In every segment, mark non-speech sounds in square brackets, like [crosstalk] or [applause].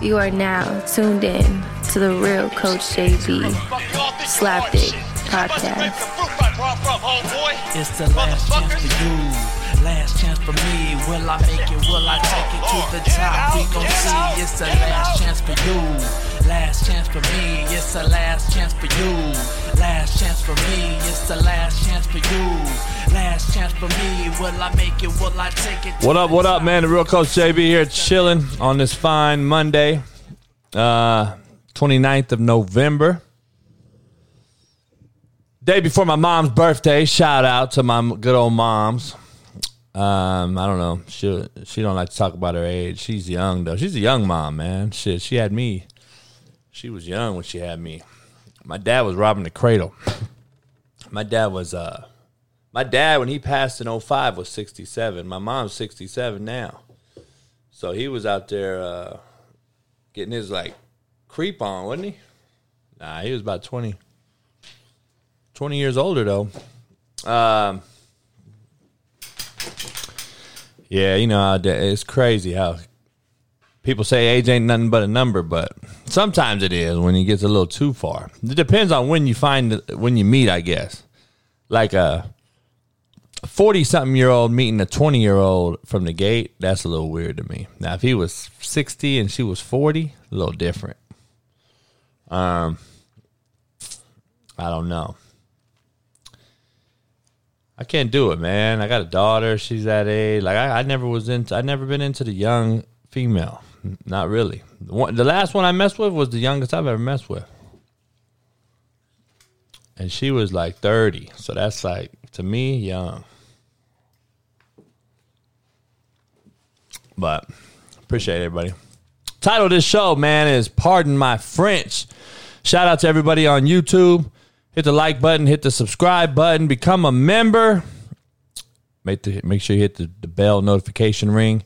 You are now tuned in to the real Coach JB Slapdick podcast. It's the last chance for you, last chance for me. Will I make it? Will I take it to the top? We gon' see. It's the last chance for you, last chance for me. It's the last chance for you, last chance for me. It's the last chance for you, last chance for me. Will I make it? Will I take it? What up, what up, man? The real coach JB here chilling on this fine Monday, uh, 29th of November. Day before my mom's birthday. Shout out to my good old moms. Um, I don't know. She she don't like to talk about her age. She's young though. She's a young mom, man. Shit, she had me. She was young when she had me. My dad was robbing the cradle. My dad was uh my dad, when he passed in 05, was 67. My mom's 67 now. So he was out there uh, getting his, like, creep on, wasn't he? Nah, he was about 20. 20 years older, though. Um, yeah, you know, it's crazy how people say age ain't nothing but a number, but sometimes it is when it gets a little too far. It depends on when you find, when you meet, I guess. Like a 40 something year old meeting a 20 year old from the gate, that's a little weird to me. Now, if he was 60 and she was 40, a little different. Um, I don't know. I can't do it, man. I got a daughter. She's that age. Like I, I never was into. I never been into the young female. Not really. The, one, the last one I messed with was the youngest I've ever messed with, and she was like thirty. So that's like to me young. But appreciate everybody. Title of this show, man, is Pardon My French. Shout out to everybody on YouTube. Hit the like button, hit the subscribe button, become a member. Make, the, make sure you hit the, the bell notification ring.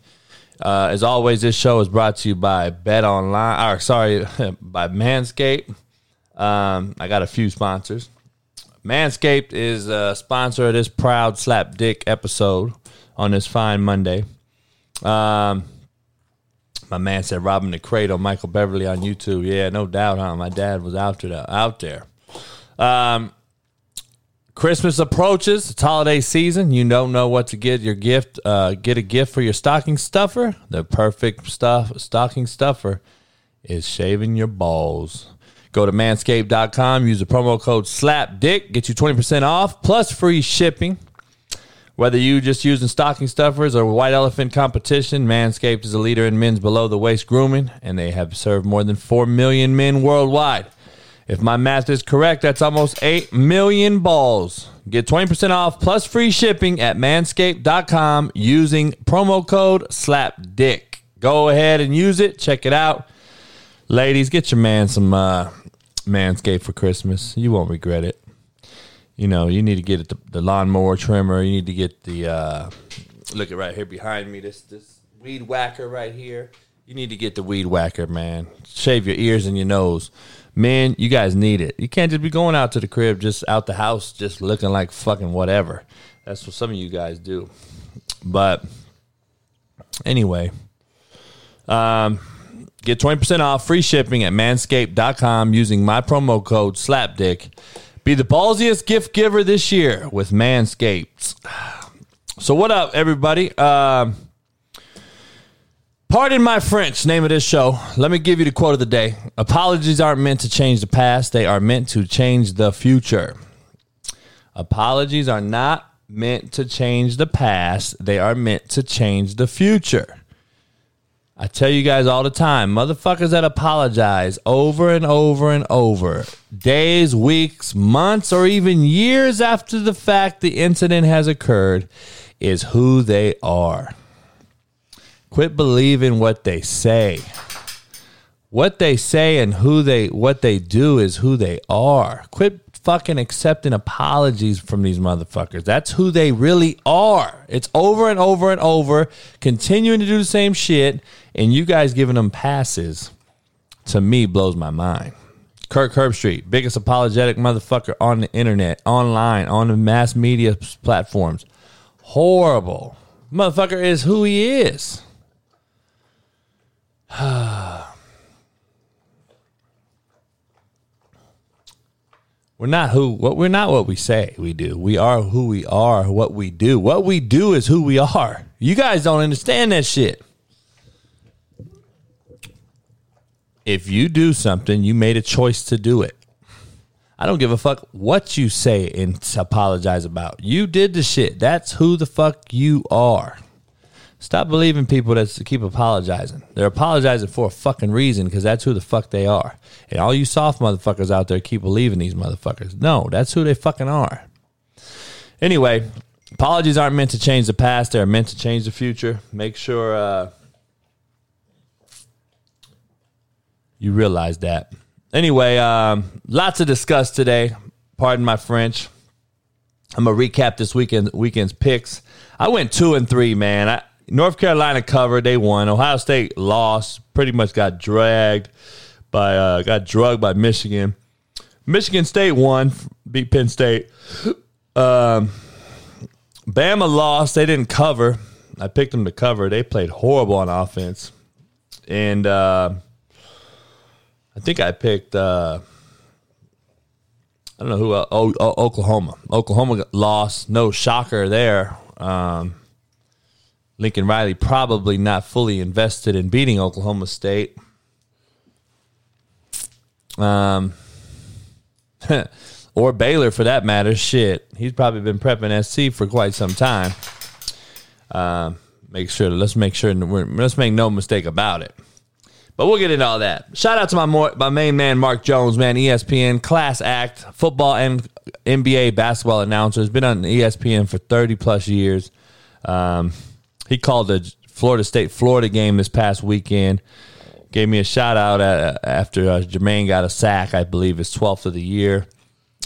Uh, as always, this show is brought to you by Bet Online, or sorry, [laughs] by Manscaped. Um, I got a few sponsors. Manscaped is a sponsor of this proud slap dick episode on this fine Monday. Um, my man said robbing the cradle, Michael Beverly on YouTube. Yeah, no doubt, huh? My dad was out there. Out there. Um, Christmas approaches. It's holiday season. You don't know what to get your gift. Uh, get a gift for your stocking stuffer. The perfect stuff stocking stuffer is shaving your balls. Go to manscaped.com. Use the promo code SLAPDICK. Get you 20% off plus free shipping. Whether you just using stocking stuffers or white elephant competition, Manscaped is a leader in men's below the waist grooming, and they have served more than 4 million men worldwide. If my math is correct, that's almost 8 million balls. Get 20% off plus free shipping at manscaped.com using promo code SLAPDICK. Go ahead and use it. Check it out. Ladies, get your man some uh, Manscaped for Christmas. You won't regret it you know, you need to get the, the lawnmower trimmer. You need to get the uh, look at right here behind me. This this weed whacker right here. You need to get the weed whacker, man. Shave your ears and your nose. Man, you guys need it. You can't just be going out to the crib, just out the house, just looking like fucking whatever. That's what some of you guys do. But anyway, um, get 20% off free shipping at manscaped.com using my promo code SLAPDICK. Be the ballsiest gift giver this year with Manscaped. [sighs] So, what up, everybody? Um, pardon my French, name of this show. Let me give you the quote of the day Apologies aren't meant to change the past, they are meant to change the future. Apologies are not meant to change the past, they are meant to change the future. I tell you guys all the time, motherfuckers that apologize over and over and over, days, weeks, months, or even years after the fact the incident has occurred, is who they are. Quit believing what they say. What they say and who they what they do is who they are. Quit fucking accepting apologies from these motherfuckers. That's who they really are. It's over and over and over, continuing to do the same shit, and you guys giving them passes to me blows my mind. Kirk Herbstreit, biggest apologetic motherfucker on the internet, online, on the mass media platforms. Horrible. Motherfucker is who he is. [sighs] We're not who what we're not what we say we do. We are who we are, what we do. What we do is who we are. You guys don't understand that shit. If you do something, you made a choice to do it. I don't give a fuck what you say and apologize about. You did the shit. That's who the fuck you are. Stop believing people that keep apologizing. They're apologizing for a fucking reason because that's who the fuck they are. And all you soft motherfuckers out there keep believing these motherfuckers. No, that's who they fucking are. Anyway, apologies aren't meant to change the past. They're meant to change the future. Make sure uh, you realize that. Anyway, um, lots to discuss today. Pardon my French. I'm gonna recap this weekend weekend's picks. I went two and three, man. I, North Carolina covered. They won. Ohio State lost. Pretty much got dragged by uh, got drugged by Michigan. Michigan State won. Beat Penn State. Um, Bama lost. They didn't cover. I picked them to cover. They played horrible on offense, and uh, I think I picked. Uh, I don't know who. Uh, oh, Oklahoma. Oklahoma lost. No shocker there. Um, Lincoln Riley probably not fully invested in beating Oklahoma State. Um, [laughs] or Baylor for that matter. Shit, he's probably been prepping SC for quite some time. Um, make sure. Let's make sure. Let's make no mistake about it. But we'll get into all that. Shout out to my more, my main man Mark Jones, man, ESPN class act, football and NBA basketball announcer. Has been on ESPN for thirty plus years. Um, he called the Florida State Florida game this past weekend. Gave me a shout out at, after uh, Jermaine got a sack, I believe his 12th of the year.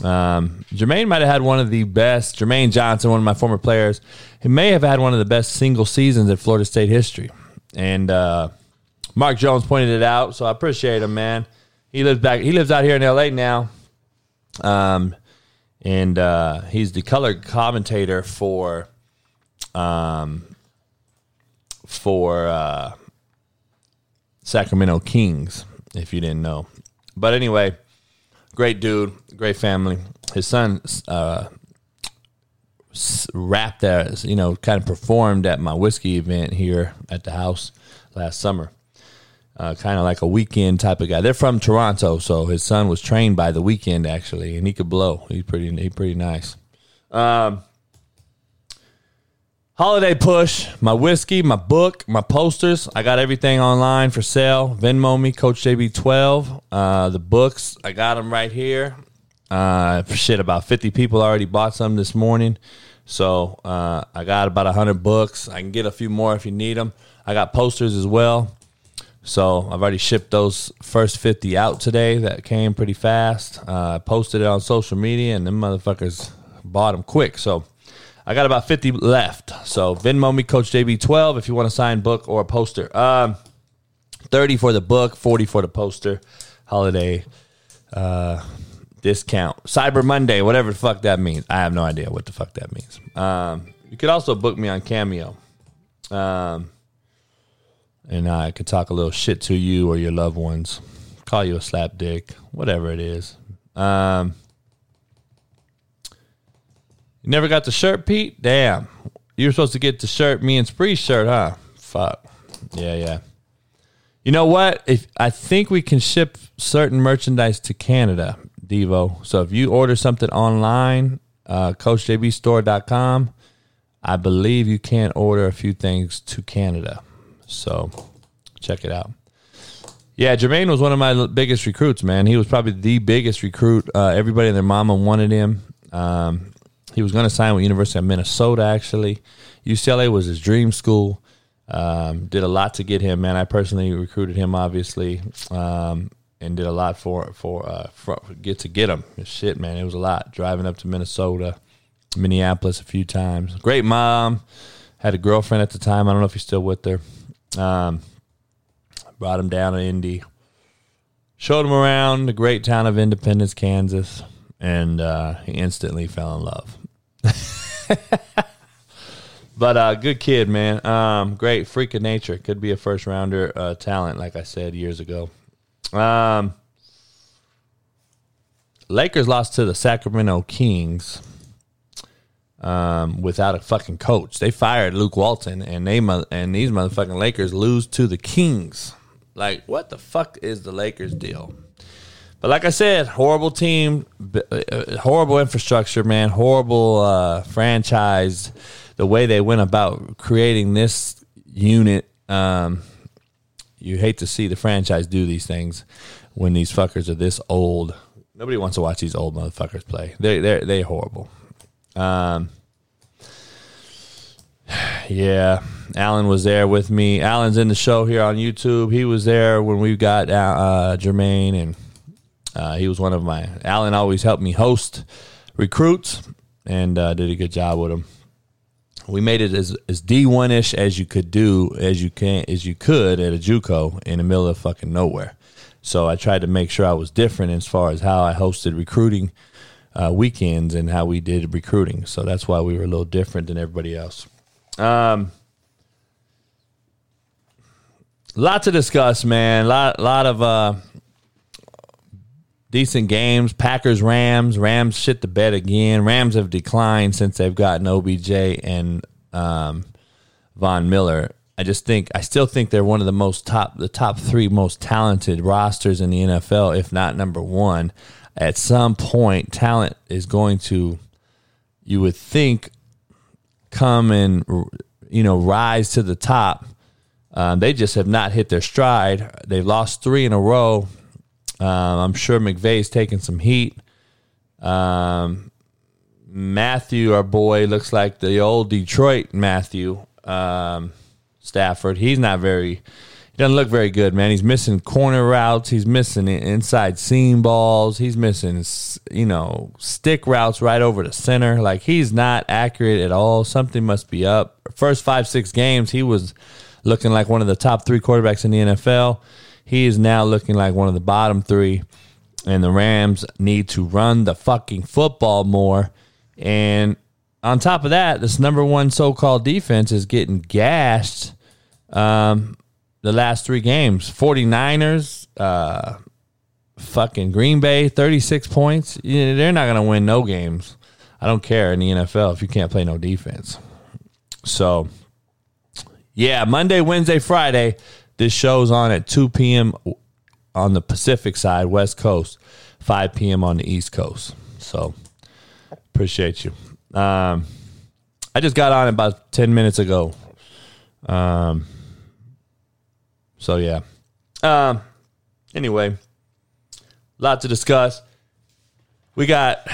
Um, Jermaine might have had one of the best, Jermaine Johnson, one of my former players, he may have had one of the best single seasons in Florida State history. And uh, Mark Jones pointed it out, so I appreciate him, man. He lives back, he lives out here in LA now. Um, and uh, he's the color commentator for um, for uh, Sacramento Kings, if you didn't know. But anyway, great dude, great family. His son uh, rapped as you know, kind of performed at my whiskey event here at the house last summer. Uh, kind of like a Weeknd type of guy. They're from Toronto, so his son was trained by the Weeknd actually, and he could blow. He's pretty, he pretty nice. Um, Holiday push, my whiskey, my book, my posters. I got everything online for sale. Venmo me, Coach JB12. Uh, the books, I got them right here. Uh, shit, about 50 people already bought some this morning. So uh, I got about 100 books. I can get a few more if you need them. I got posters as well. So I've already shipped those first 50 out today. That came pretty fast. Uh, I posted it on social media, and them motherfuckers bought them quick. So I got about 50 left. So Venmo me, Coach JB12, if you want to sign book or a poster. Um, 30 for the book, 40 for the poster. Holiday uh, discount. Cyber Monday, whatever the fuck that means. I have no idea what the fuck that means. Um, you could also book me on Cameo. Um, and I could talk a little shit to you or your loved ones. Call you a slap dick, whatever it is. Um, you never got the shirt, Pete? Damn. You were supposed to get the shirt, me and Spree shirt, huh? Fuck. Yeah, yeah. You know what? If I think we can ship certain merchandise to Canada, Devo. So if you order something online, uh, CoachJBStore.com, I believe you can order a few things to Canada. So check it out. Yeah, Jermaine was one of my biggest recruits, man. He was probably the biggest recruit. Uh, everybody and their mama wanted him. Um, he was going to sign with University of Minnesota. Actually, UCLA was his dream school. Um, did a lot to get him, man. I personally recruited him, obviously, um, and did a lot for for, uh, for get to get him. Shit, man, it was a lot. Driving up to Minnesota, Minneapolis a few times. Great mom. Had a girlfriend at the time. I don't know if he's still with her. Um, brought him down to Indy. Showed him around the great town of Independence, Kansas, and uh, he instantly fell in love. [laughs] But uh, good kid, man. Um, great freak of nature. Could be a first rounder uh, talent, like I said years ago. Um, Lakers lost to the Sacramento Kings um, without a fucking coach. They fired Luke Walton, and they and these motherfucking Lakers lose to the Kings. Like, what the fuck is the Lakers deal? But like I said, horrible team, uh, horrible infrastructure, man, horrible uh, franchise. The way they went about creating this unit, um, you hate to see the franchise do these things when these fuckers are this old. Nobody wants to watch these old motherfuckers play. They they they horrible. Um, [sighs] yeah, Alan was there with me. Alan's in the show here on YouTube. He was there when we got uh, Jermaine, and uh, he was one of my. Alan always helped me host recruits, and uh, did a good job with them. We made it as as D one ish as you could do, as you can, as you could at a JUCO in the middle of fucking nowhere. So I tried to make sure I was different as far as how I hosted recruiting uh, weekends and how we did recruiting. So that's why we were a little different than everybody else. Um, lot to discuss, man. Lot, lot of uh, decent games. Packers, Rams. Rams shit the bed again. Rams have declined since they've gotten OBJ and um, Von Miller. I just think I still think they're one of the most top, the top three most talented rosters in the NFL, if not number one at some point, talent is going to, you would think, come and you know rise to the top. Um, they just have not hit their stride. They've lost three in a row. Um, I'm sure McVay's taking some heat. Um, Matthew, our boy, looks like the old Detroit Matthew um, Stafford. He's not very he doesn't look very good, man. He's missing corner routes. He's missing inside seam balls. He's missing, you know, stick routes right over the center. Like he's not accurate at all. Something must be up. First five, six games, he was looking like one of the top three quarterbacks in the NFL. He is now looking like one of the bottom three. And the Rams need to run the fucking football more. And on top of that, this number one so called defense is getting gassed Um, the last three games 49ers, uh, fucking Green Bay, 36 points. they're not going to win no games. I don't care in the NFL if you can't play no defense. So, yeah, Monday, Wednesday, Friday, this show's on at 2 p.m. on the Pacific side, West Coast, 5 p.m. on the East Coast. So, appreciate you. Um, I just got on about 10 minutes ago. Um, so yeah. Um. Anyway, a lot to discuss. We got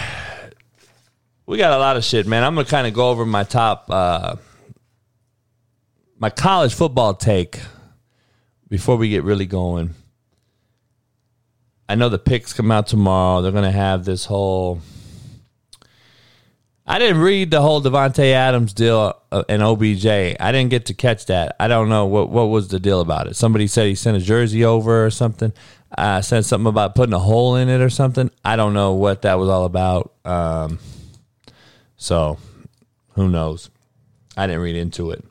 we got a lot of shit, man. I'm gonna kind of go over my top uh, my college football take before we get really going. I know the picks come out tomorrow. They're gonna have this whole I didn't read the whole Davante Adams deal uh, and OBJ. I didn't get to catch that. I don't know what what was the deal about it. Somebody said he sent a jersey over or something. Uh, said something about putting a hole in it or something. I don't know what that was all about. Um, so who knows? I didn't read into it.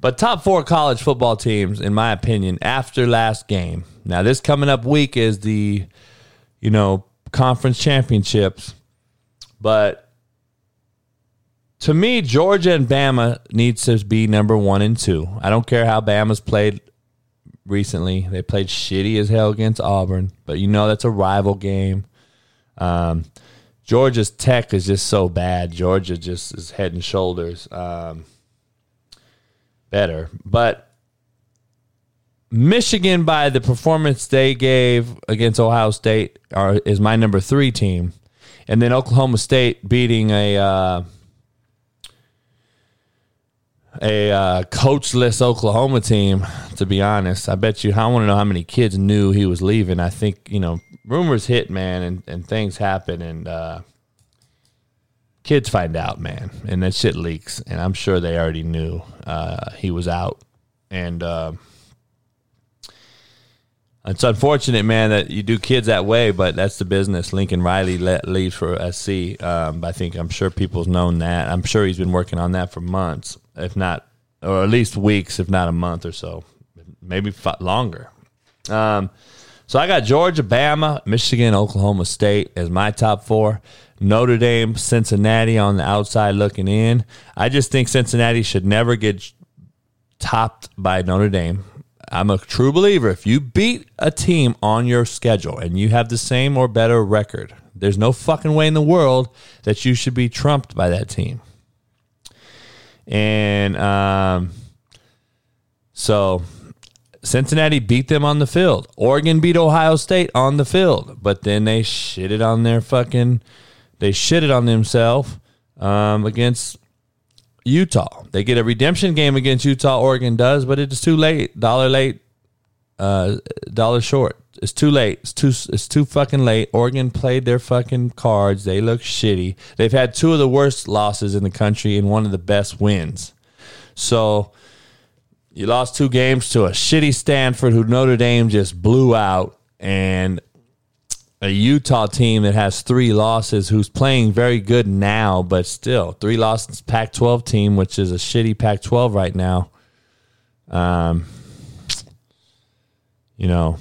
But top four college football teams, in my opinion, after last game. Now this coming up week is the, you know, conference championships, but to me, Georgia and Bama needs to be number one and two. I don't care how Bama's played recently. They played shitty as hell against Auburn, but you know that's a rival game. Um, Georgia's tech is just so bad. Georgia just is head and shoulders um, better. But Michigan, by the performance they gave against Ohio State, are, is my number three team. And then Oklahoma State beating a. Uh, a uh, coachless Oklahoma team. To be honest, I bet you. I want to know how many kids knew he was leaving. I think you know rumors hit, man, and, and things happen, and uh, kids find out, man, and that shit leaks. And I'm sure they already knew uh, he was out, and uh, it's unfortunate, man, that you do kids that way, but that's the business. Lincoln Riley let, leaves for SC. Um, I think I'm sure people's known that. I'm sure he's been working on that for months if not, or at least weeks, if not a month or so, maybe longer. Um, so I got Georgia, Bama, Michigan, Oklahoma State as my top four. Notre Dame, Cincinnati on the outside looking in. I just think Cincinnati should never get topped by Notre Dame. I'm a true believer. If you beat a team on your schedule and you have the same or better record, there's no fucking way in the world that you should be trumped by that team. And um, so Cincinnati beat them on the field. Oregon beat Ohio State on the field, but then they shitted on their fucking, they shitted on themselves um, against Utah. They get a redemption game against Utah. Oregon does, but it's too late. Dollar late, uh, dollar short. It's too late. It's too. It's too fucking late. Oregon played their fucking cards. They look shitty. They've had two of the worst losses in the country and one of the best wins. So you lost two games to a shitty Stanford, who Notre Dame just blew out, and a Utah team that has three losses, who's playing very good now, but still three losses. Pac-12 team, which is a shitty Pac-12 right now. Um, you know,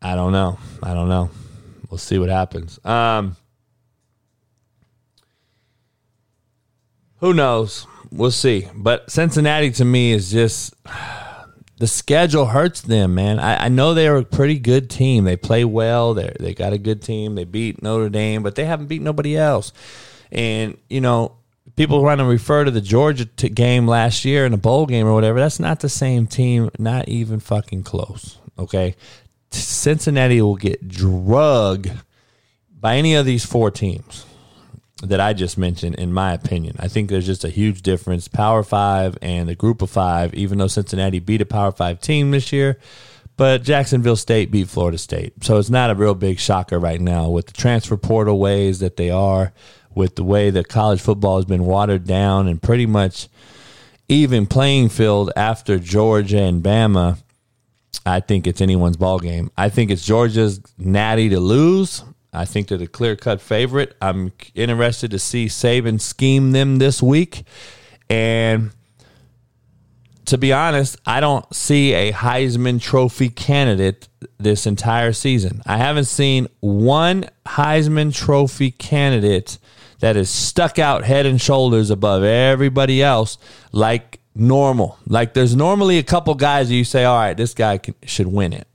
I don't know. I don't know. We'll see what happens. Um, who knows? We'll see. But Cincinnati to me is just the schedule hurts them, man. I, I know they're a pretty good team. They play well. They they got a good team. They beat Notre Dame, but they haven't beat nobody else. And you know, people want to refer to the Georgia t- game last year in a bowl game or whatever. That's not the same team. Not even fucking close. Okay, Cincinnati will get drugged by any of these four teams that I just mentioned, in my opinion. I think there's just a huge difference. Power five and the group of five, even though Cincinnati beat a Power five team this year, but Jacksonville State beat Florida State. So it's not a real big shocker right now with the transfer portal ways that they are, with the way that college football has been watered down and pretty much even playing field after Georgia and Bama. I think it's anyone's ball game. I think it's Georgia's natty to lose. I think they're the clear cut favorite. I'm interested to see Saban scheme them this week. And to be honest, I don't see a Heisman Trophy candidate this entire season. I haven't seen one Heisman Trophy candidate that is stuck out head and shoulders above everybody else like normal. Like there's normally a couple guys you say, all right, this guy can, should win it.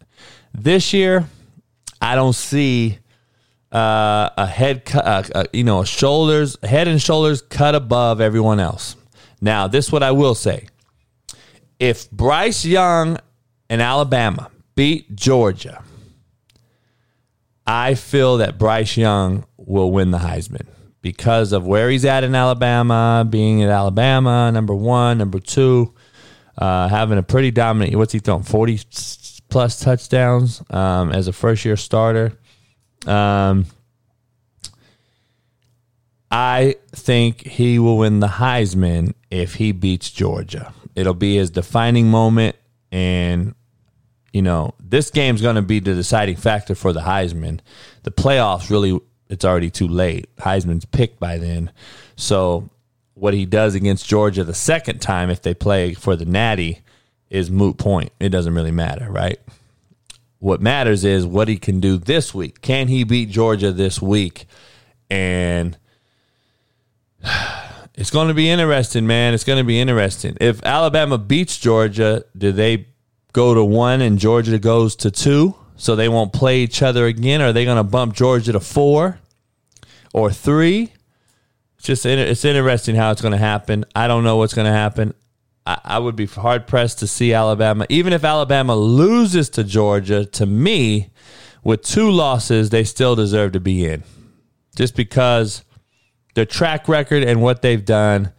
This year, I don't see uh, a head, uh, uh, you know, shoulders, head and shoulders cut above everyone else. Now, this is what I will say: if Bryce Young and Alabama beat Georgia, I feel that Bryce Young will win the Heisman because of where he's at in Alabama, being at Alabama, number one, number two, uh, having a pretty dominant. What's he throwing? Forty plus touchdowns um, as a first year starter. Um, I think he will win the Heisman if he beats Georgia. It'll be his defining moment, and you know this game's going to be the deciding factor for the Heisman. The playoffs really, it's already too late. Heisman's picked by then, so what he does against Georgia the second time, if they play for the Natty, is moot point. It doesn't really matter, right? What matters is what he can do this week. Can he beat Georgia this week? And [sighs] it's going to be interesting, man. It's going to be interesting. If Alabama beats Georgia, do they go to one and Georgia goes to two? So they won't play each other again? Are they going to bump Georgia to four or three? Just it's interesting how it's going to happen. I don't know what's going to happen. I, I would be hard pressed to see Alabama, even if Alabama loses to Georgia. To me, with two losses, they still deserve to be in, just because their track record and what they've done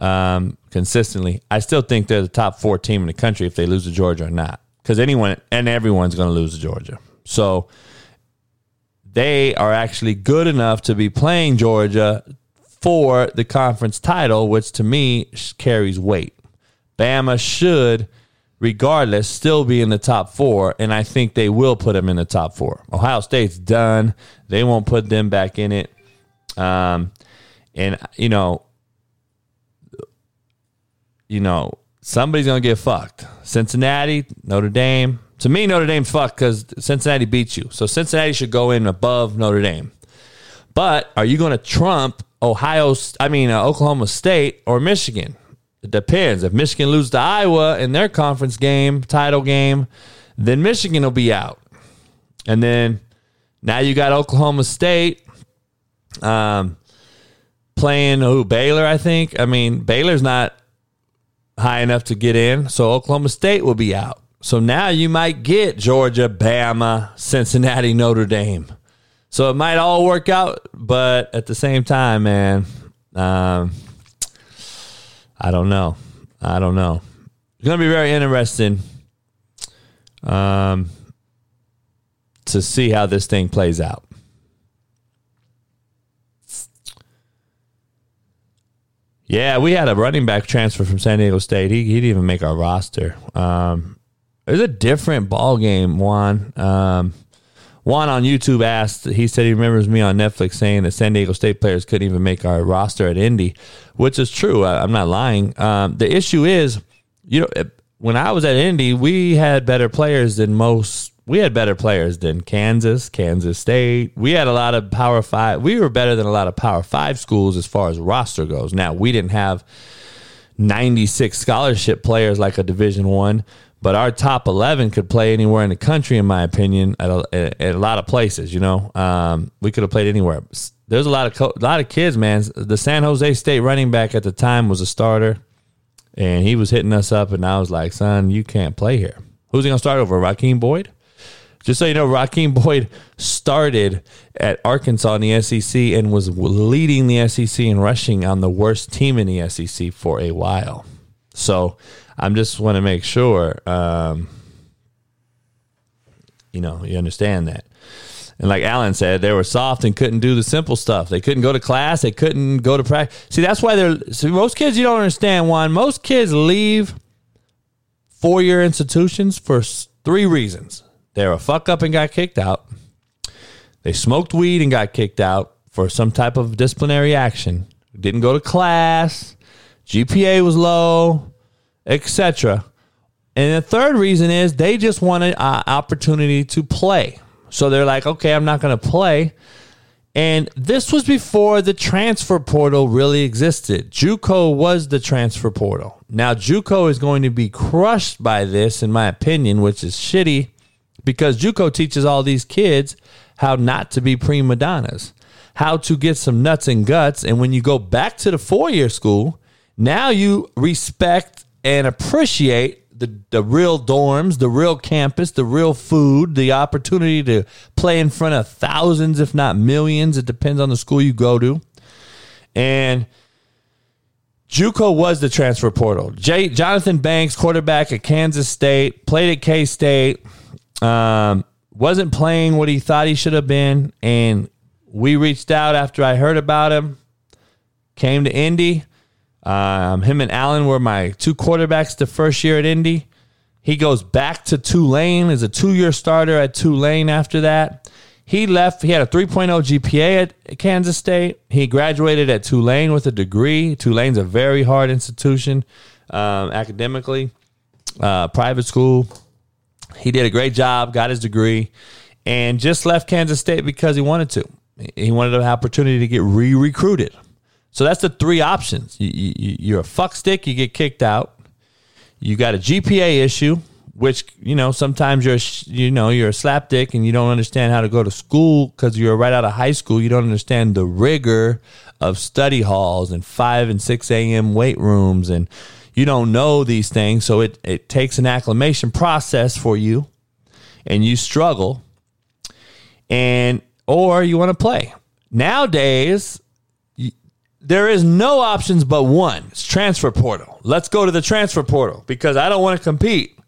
um, consistently. I still think they're the top four team in the country if they lose to Georgia or not, because anyone and everyone's going to lose to Georgia. So they are actually good enough to be playing Georgia for the conference title, which to me carries weight. Bama should, regardless, still be in the top four, and I think they will put them in the top four. Ohio State's done; they won't put them back in it. Um, and you know, you know, somebody's to get fucked. Cincinnati, Notre Dame. To me, Notre Dame's fucked because Cincinnati beats you. So Cincinnati should go in above Notre Dame. But are you going to trump Ohio, I mean, uh, Oklahoma State or Michigan? It depends. If Michigan loses to Iowa in their conference game, title game, then Michigan will be out. And then now you got Oklahoma State um, playing who Baylor, I think. I mean, Baylor's not high enough to get in, so Oklahoma State will be out. So now you might get Georgia, Bama, Cincinnati, Notre Dame. So it might all work out, but at the same time, man, um, I don't know. I don't know. It's going to be very interesting um, to see how this thing plays out. Yeah, we had a running back transfer from San Diego State. He, he didn't even make our roster. Um, it was a different ball game, Juan. Um, Juan on YouTube asked, he said he remembers me on Netflix saying that San Diego State players couldn't even make our roster at Indy, which is true. I, am not lying. Um, the issue is, you know, when I was at Indy, we had better players than most we had better players than Kansas, Kansas State. We had a lot of Power Five. We were better than a lot of Power Five schools as far as roster goes. Now we didn't have ninety six scholarship players like a Division One, but our top eleven could play anywhere in the country, in my opinion, at a, at a lot of places. You know, um, we could have played anywhere. There's a lot of co- a lot of kids, man. The San Jose State running back at the time was a starter, and he was hitting us up, and I was like, "Son, you can't play here." Who's he gonna start over? Rakeem Boyd? Just so you know, Rakeem Boyd started at Arkansas in the SEC and was leading the SEC in rushing on the worst team in the SEC for a while. So I'm just want to make sure, um, you know, you understand that. And like Alan said, they were soft and couldn't do the simple stuff. They couldn't go to class. They couldn't go to practice. See, that's why they're. See, most kids you don't understand. One, most kids leave four year institutions for three reasons. They were a fuck up and got kicked out. They smoked weed and got kicked out for some type of disciplinary action. Didn't go to class. GPA was low, etc. And the third reason is they just wanted an uh, opportunity to play. So they're like, okay, I'm not going to play. And this was before the transfer portal really existed. JUCO was the transfer portal. Now JUCO is going to be crushed by this, in my opinion, which is shitty because JUCO teaches all these kids how not to be prima donnas, how to get some nuts and guts. And when you go back to the four year school, now you respect and appreciate the, the real dorms, the real campus, the real food, the opportunity to play in front of thousands, if not millions. It depends on the school you go to. And JUCO was the transfer portal. Jonathan Banks, quarterback at Kansas State, played at K State um, wasn't playing what he thought he should have been, and we reached out after I heard about him. Came to Indy. Um, him and Allen were my two quarterbacks the first year at Indy. He goes back to Tulane as a two-year starter at Tulane. After that, he left. He had a 3.0 GPA at Kansas State. He graduated at Tulane with a degree. Tulane's a very hard institution um, academically, uh, private school. He did a great job, got his degree, and just left Kansas State because he wanted to. He wanted an opportunity to get re recruited. So that's the three options. You, are a fuck stick, you get kicked out. You got a GPA issue, which you know sometimes you're you know you're a slapdick and you don't understand how to go to school because you're right out of high school. You don't understand the rigor of study halls and five and six a.m. weight rooms and you don't know these things. So it, it takes an acclimation process for you and you struggle and or you want to play. Nowadays, there is no options but one. It's transfer portal. Let's go to the transfer portal because I don't want to compete.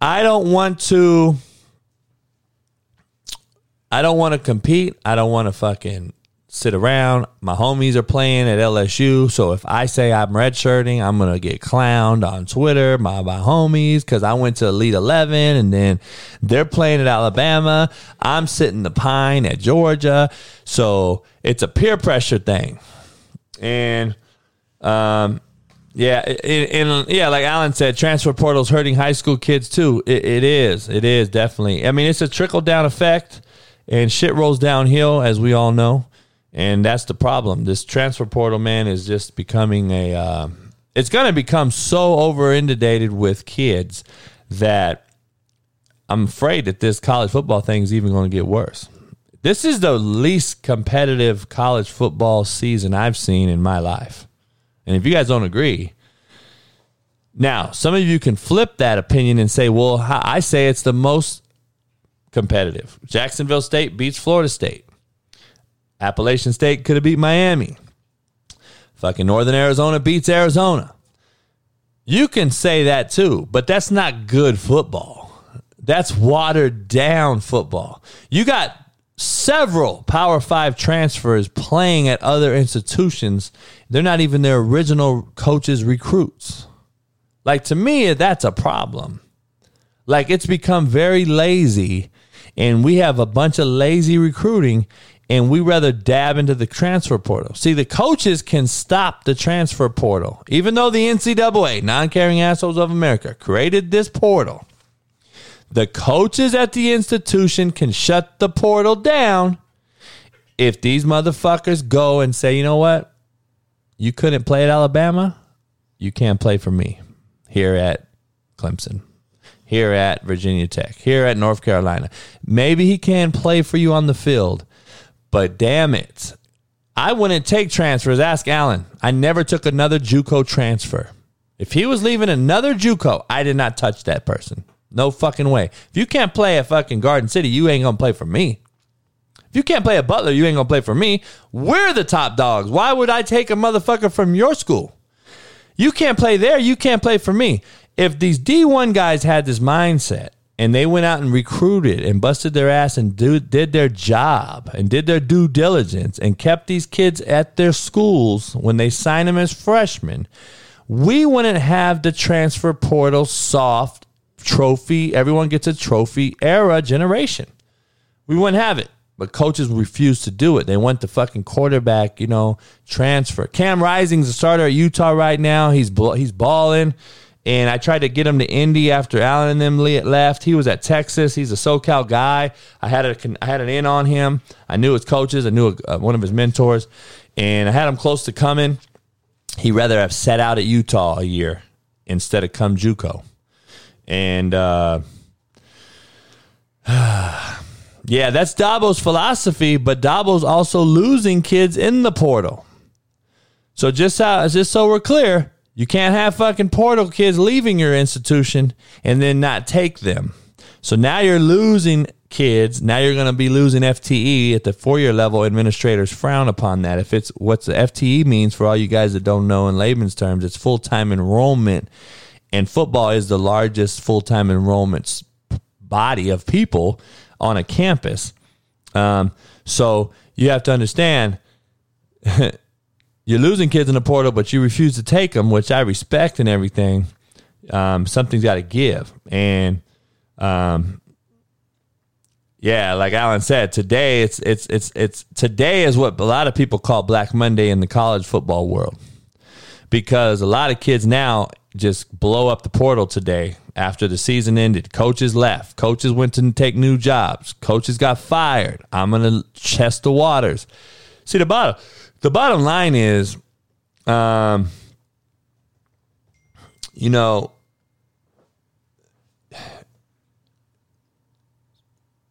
I don't want to I don't want to compete. I don't want to fucking sit around. My homies are playing at LSU, so if I say I'm redshirting, I'm gonna get clowned on Twitter by my homies because I went to Elite Eleven, and then they're playing at Alabama. I'm sitting the Pine at Georgia, so it's a peer pressure thing, and um, Yeah, and, yeah, like Alan said, transfer portal's hurting high school kids too. It, it is, it is definitely. I mean, it's a trickle down effect, and shit rolls downhill, as we all know, and that's the problem. This transfer portal man is just becoming a. Uh, it's going to become so over inundated with kids that I'm afraid that this college football thing is even going to get worse. This is the least competitive college football season I've seen in my life. And if you guys don't agree, now some of you can flip that opinion and say, well, I say it's the most competitive. Jacksonville State beats Florida State. Appalachian State could have beat Miami. Fucking Northern Arizona beats Arizona. You can say that too, but that's not good football. That's watered down football. You got several Power Five transfers playing at other institutions. They're not even their original coaches' recruits. Like to me, that's a problem. Like it's become very lazy, and we have a bunch of lazy recruiting, and we rather dab into the transfer portal. See, the coaches can stop the transfer portal, even though the NCAA, non caring assholes of America, created this portal the coaches at the institution can shut the portal down if these motherfuckers go and say, you know what? You couldn't play at Alabama. You can't play for me here at Clemson, here at Virginia Tech, here at North Carolina. Maybe he can play for you on the field, but damn it. I wouldn't take transfers. Ask Allen. I never took another Juco transfer. If he was leaving another Juco, I did not touch that person. No fucking way. If you can't play at fucking Garden City, you ain't gonna play for me. If you can't play at Butler, you ain't gonna play for me. We're the top dogs. Why would I take a motherfucker from your school? You can't play there, you can't play for me. If these D1 guys had this mindset and they went out and recruited and busted their ass and do, did their job and did their due diligence and kept these kids at their schools when they signed them as freshmen, we wouldn't have the transfer portal soft trophy, everyone gets a trophy era generation. We wouldn't have it. But coaches refuse to do it. They want the fucking quarterback, you know, transfer. Cam Rising's a starter at Utah right now. He's he's balling. And I tried to get him to Indy after Allen and them left. He was at Texas. He's a SoCal guy. I had a I had an in on him. I knew his coaches. I knew a, uh, one of his mentors, and I had him close to coming. He'd rather have set out at Utah a year instead of come JUCO. And uh, [sighs] yeah, that's Dabo's philosophy, but Dabo's also losing kids in the portal. So just how just so we're clear, you can't have fucking portal kids leaving your institution and then not take them. So now you're losing kids. Now you're going to be losing FTE at the four year level. Administrators frown upon that. If it's what's the FTE means for all you guys that don't know in layman's terms, it's full time enrollment and football is the largest full time enrollment body of people on a campus. Um, so you have to understand [laughs] you're losing kids in the portal, but you refuse to take them, which I respect and everything. Um, something's got to give. And, um, yeah, like Alan said, today it's it's it's it's today is what a lot of people call Black Monday in the college football world, because a lot of kids now just blow up the portal today after the season ended. Coaches left. Coaches went to take new jobs. Coaches got fired. I'm gonna chest the waters. See the bottom. The bottom line is, um, you know,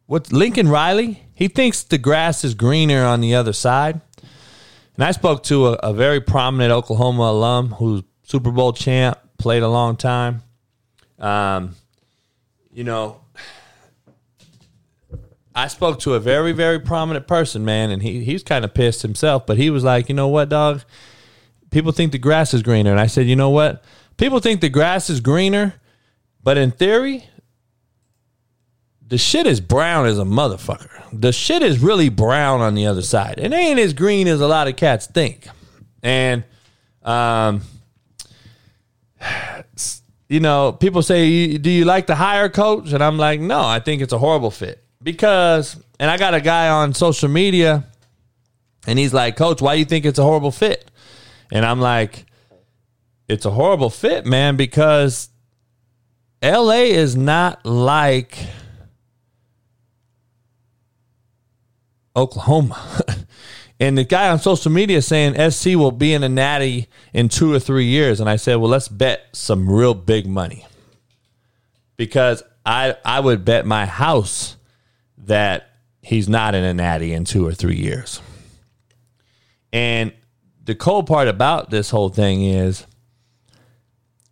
what Lincoln Riley? He thinks the grass is greener on the other side. And I spoke to a, a very prominent Oklahoma alum who's Super Bowl champ played a long time. Um, you know, I spoke to a very, very prominent person, man, and he he's kind of pissed himself, but he was like, you know what, dog? People think the grass is greener. And I said, you know what? People think the grass is greener, but in theory, the shit is brown as a motherfucker. The shit is really brown on the other side. It ain't as green as a lot of cats think. And um, [sighs] you know, people say, "Do you like the hire coach?" And I'm like, "No, I think it's a horrible fit." Because, and I got a guy on social media, and he's like, "Coach, why do you think it's a horrible fit?" And I'm like, it's a horrible fit, man, because LA is not like Oklahoma. [laughs] and the guy on social media saying SC will be in a natty in two or three years. And I said, well, let's bet some real big money. Because I I would bet my house that he's not in a natty in two or three years. And the cold part about this whole thing is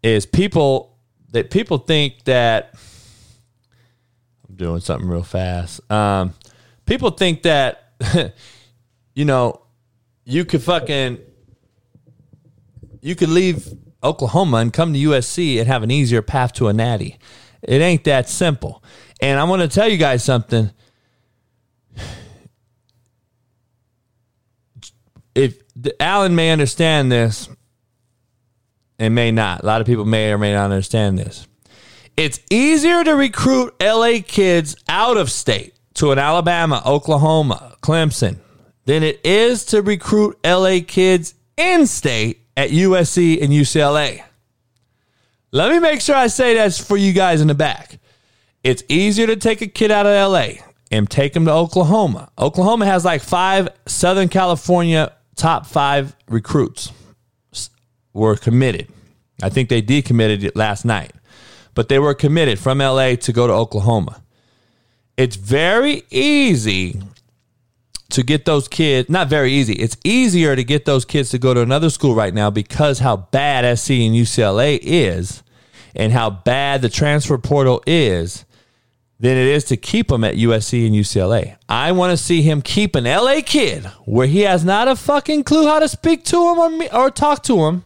is people that people think that I'm doing something real fast. Um, people think that [laughs] you know you could fucking you could leave Oklahoma and come to USC and have an easier path to a natty. It ain't that simple. And I'm going to tell you guys something. If Alan may understand this and may not, a lot of people may or may not understand this. It's easier to recruit LA kids out of state to an Alabama, Oklahoma, Clemson than it is to recruit LA kids in state at USC and UCLA. Let me make sure I say that's for you guys in the back. It's easier to take a kid out of LA and take him to Oklahoma. Oklahoma has like five Southern California top five recruits were committed. I think they decommitted it last night, but they were committed from LA to go to Oklahoma. It's very easy to get those kids, not very easy, it's easier to get those kids to go to another school right now because how bad SC and UCLA is and how bad the transfer portal is than it is to keep them at USC and UCLA. I want to see him keep an LA kid where he has not a fucking clue how to speak to him or, me, or talk to him.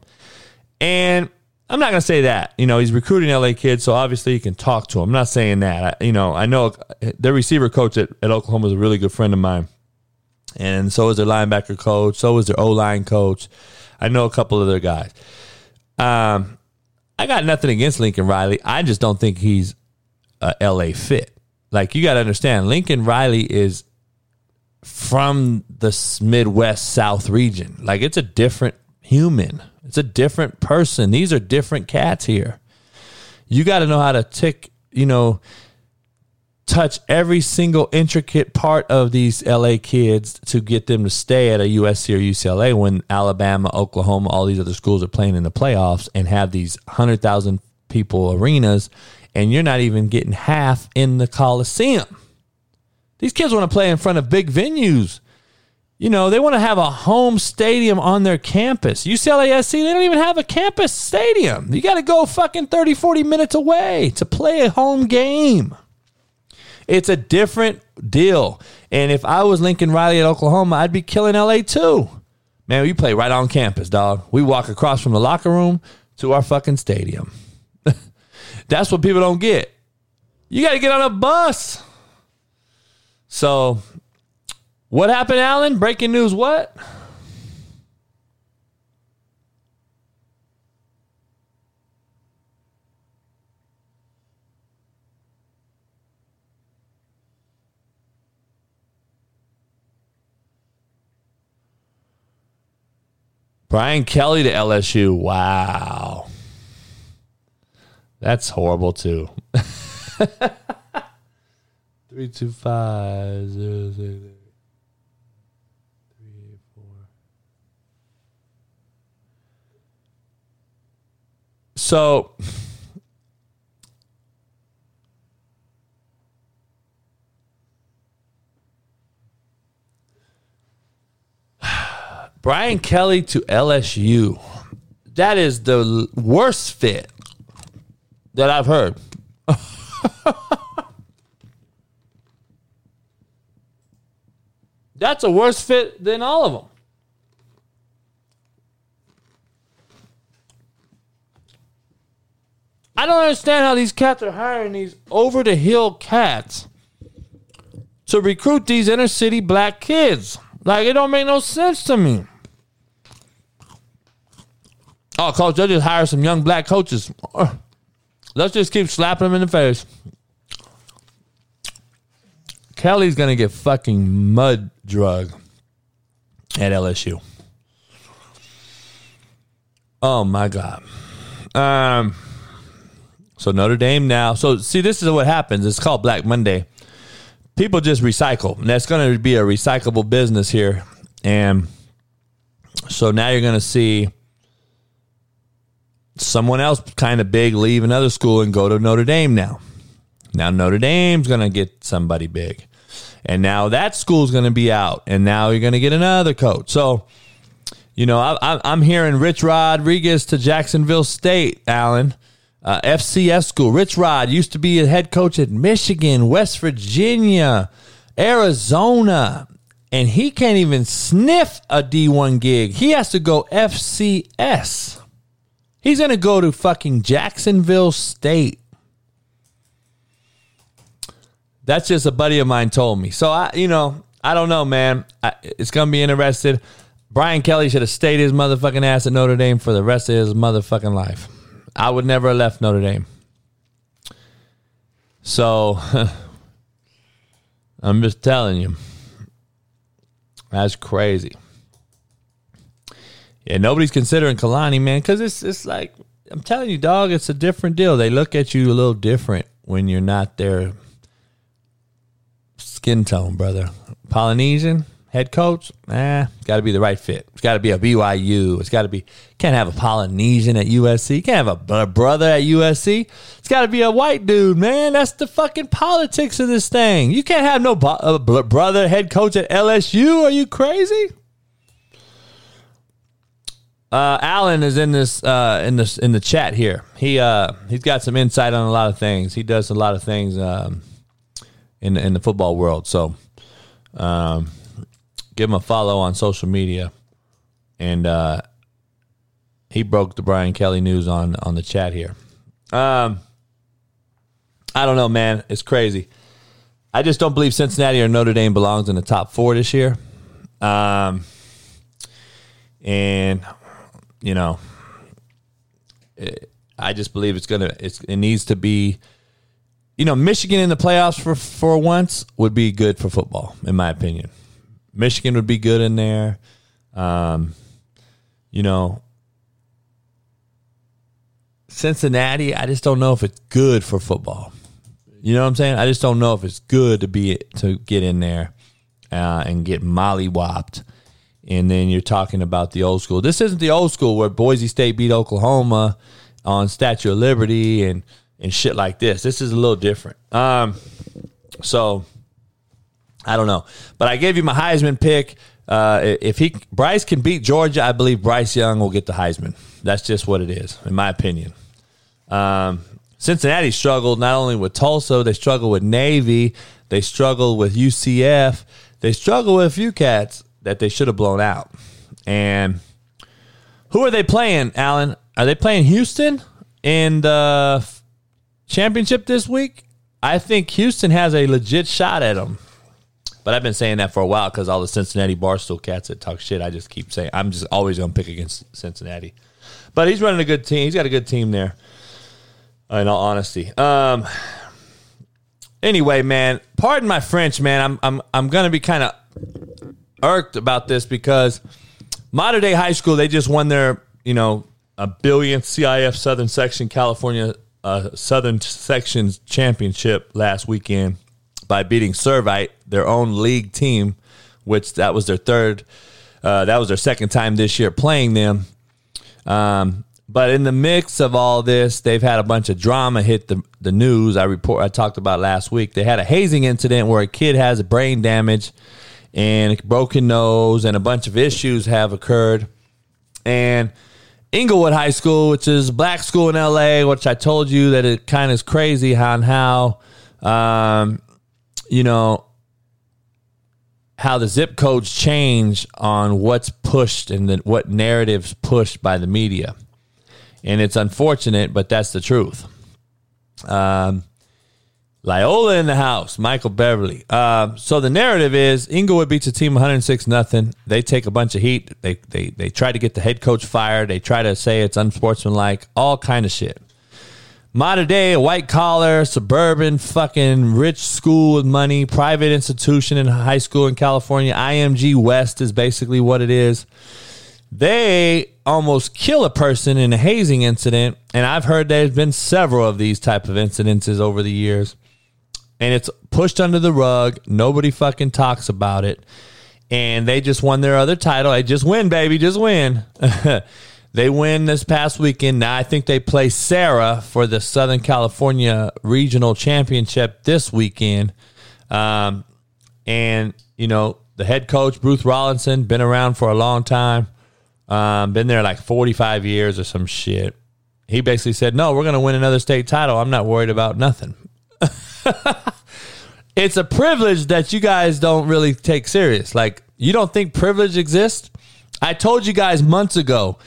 And I'm not going to say that. You know, he's recruiting LA kids, so obviously he can talk to him. I'm not saying that. I, you know, I know uh, their receiver coach at, at Oklahoma is a really good friend of mine and so is their linebacker coach. So is their O line coach. I know a couple of their guys. Um, I got nothing against Lincoln Riley. I just don't think he's a LA fit. Like you got to understand, Lincoln Riley is from the Midwest South region. Like it's a different human. It's a different person. These are different cats here. You got to know how to tick, you know, touch every single intricate part of these LA kids to get them to stay at a USC or UCLA when Alabama, Oklahoma, all these other schools are playing in the playoffs and have these 100,000 people arenas and you're not even getting half in the Coliseum. These kids want to play in front of big venues. You know, they want to have a home stadium on their campus. UCLA SC, they don't even have a campus stadium. You got to go fucking 30, 40 minutes away to play a home game. It's a different deal. And if I was Lincoln Riley at Oklahoma, I'd be killing LA too. Man, we play right on campus, dog. We walk across from the locker room to our fucking stadium. [laughs] That's what people don't get. You got to get on a bus. So, what happened, Alan? Breaking news what? Brian Kelly to LSU. Wow. That's horrible too. [laughs] Three two five zero six eight. Three eight four. So Brian Kelly to LSU. That is the worst fit that I've heard. [laughs] That's a worse fit than all of them. I don't understand how these cats are hiring these over the hill cats to recruit these inner city black kids. Like it don't make no sense to me. Oh, coach, they'll just hire some young black coaches. [clears throat] Let's just keep slapping them in the face. Kelly's gonna get fucking mud drug at LSU. Oh my god. Um. So Notre Dame now. So see, this is what happens. It's called Black Monday. People just recycle, and that's going to be a recyclable business here. And so now you're going to see someone else kind of big leave another school and go to Notre Dame now. Now Notre Dame's going to get somebody big. And now that school's going to be out. And now you're going to get another coach. So, you know, I, am hearing Rich Rodriguez to Jacksonville State, Allen. Uh, FCS school. Rich Rod used to be a head coach at Michigan, West Virginia, Arizona, and he can't even sniff a D1 gig. He has to go FCS. He's going to go to fucking Jacksonville State. That's just a buddy of mine told me. So I, you know, I don't know, man. I, it's gonna be interested. Brian Kelly should have stayed his motherfucking ass at Notre Dame for the rest of his motherfucking life. I would never have left Notre Dame. So [laughs] I'm just telling you. That's crazy. Yeah, nobody's considering Kalani, man, because it's it's like I'm telling you, dog, it's a different deal. They look at you a little different when you're not there skin tone, brother. Polynesian head coach, eh, got to be the right fit. It's got to be a BYU. It's got to be. Can't have a Polynesian at USC. Can't have a brother at USC. It's got to be a white dude, man. That's the fucking politics of this thing. You can't have no bo- brother head coach at LSU. Are you crazy? Uh, Alan is in this uh, in this in the chat here. He uh, he's got some insight on a lot of things. He does a lot of things. Um, in in the football world. So, um, give him a follow on social media, and uh, he broke the Brian Kelly news on on the chat here. Um, I don't know, man. It's crazy. I just don't believe Cincinnati or Notre Dame belongs in the top four this year. Um, and you know, it, I just believe it's gonna. It's, it needs to be you know, Michigan in the playoffs for for once would be good for football, in my opinion. Michigan would be good in there. Um, you know, Cincinnati, I just don't know if it's good for football. You know what I'm saying? I just don't know if it's good to be to get in there uh, and get mollywopped. And then you're talking about the old school. This isn't the old school where Boise State beat Oklahoma on Statue of Liberty and and shit like this. This is a little different. Um, so I don't know, but I gave you my Heisman pick. Uh, if he Bryce can beat Georgia, I believe Bryce Young will get the Heisman. That's just what it is, in my opinion. Um, Cincinnati struggled not only with Tulsa, they struggled with Navy, they struggled with UCF, they struggled with a few cats that they should have blown out. And who are they playing, Alan? Are they playing Houston in the championship this week, I think Houston has a legit shot at them. But I've been saying that for a while because all the Cincinnati Barstool cats that talk shit, I just keep saying I'm just always going to pick against Cincinnati. But he's running a good team. He's got a good team there. In all honesty. Um. Anyway, man, pardon my French, man. I'm I'm I'm to be kind of irked about this because Mater Dei high school they just won their you know a billionth CIF Southern Section California uh, Southern Sections Championship last weekend by beating Servite, their own league team, which that was their third, uh, that was their second time this year playing them. Um, but in the mix of all this, they've had a bunch of drama hit the, the news. I report I talked about last week. They had a hazing incident where a kid has brain damage and broken nose, and a bunch of issues have occurred. And Inglewood High School, which is black school in LA, which I told you that it kind of is crazy on how, um, you know, how the zip codes change on what's pushed and the, what narratives pushed by the media. And it's unfortunate, but that's the truth. Um, Loyola in the house, Michael Beverly. Uh, so the narrative is Inglewood beats a team 106 nothing. They take a bunch of heat. They, they they try to get the head coach fired. They try to say it's unsportsmanlike, all kind of shit. Mater Dei, a white collar, suburban, fucking rich school with money, private institution in high school in California. IMG West is basically what it is. they almost kill a person in a hazing incident, and I've heard there's been several of these type of incidences over the years, and it's pushed under the rug. Nobody fucking talks about it, and they just won their other title. They just win, baby, just win. [laughs] they win this past weekend. Now I think they play Serra for the Southern California Regional Championship this weekend, um, and you know the head coach Bruce Rollinson been around for a long time um, been there like 45 years or some shit. He basically said, No, we're going to win another state title. I'm not worried about nothing. [laughs] [laughs] it's a privilege that you guys don't really take serious. Like, you don't think privilege exists? I told you guys months ago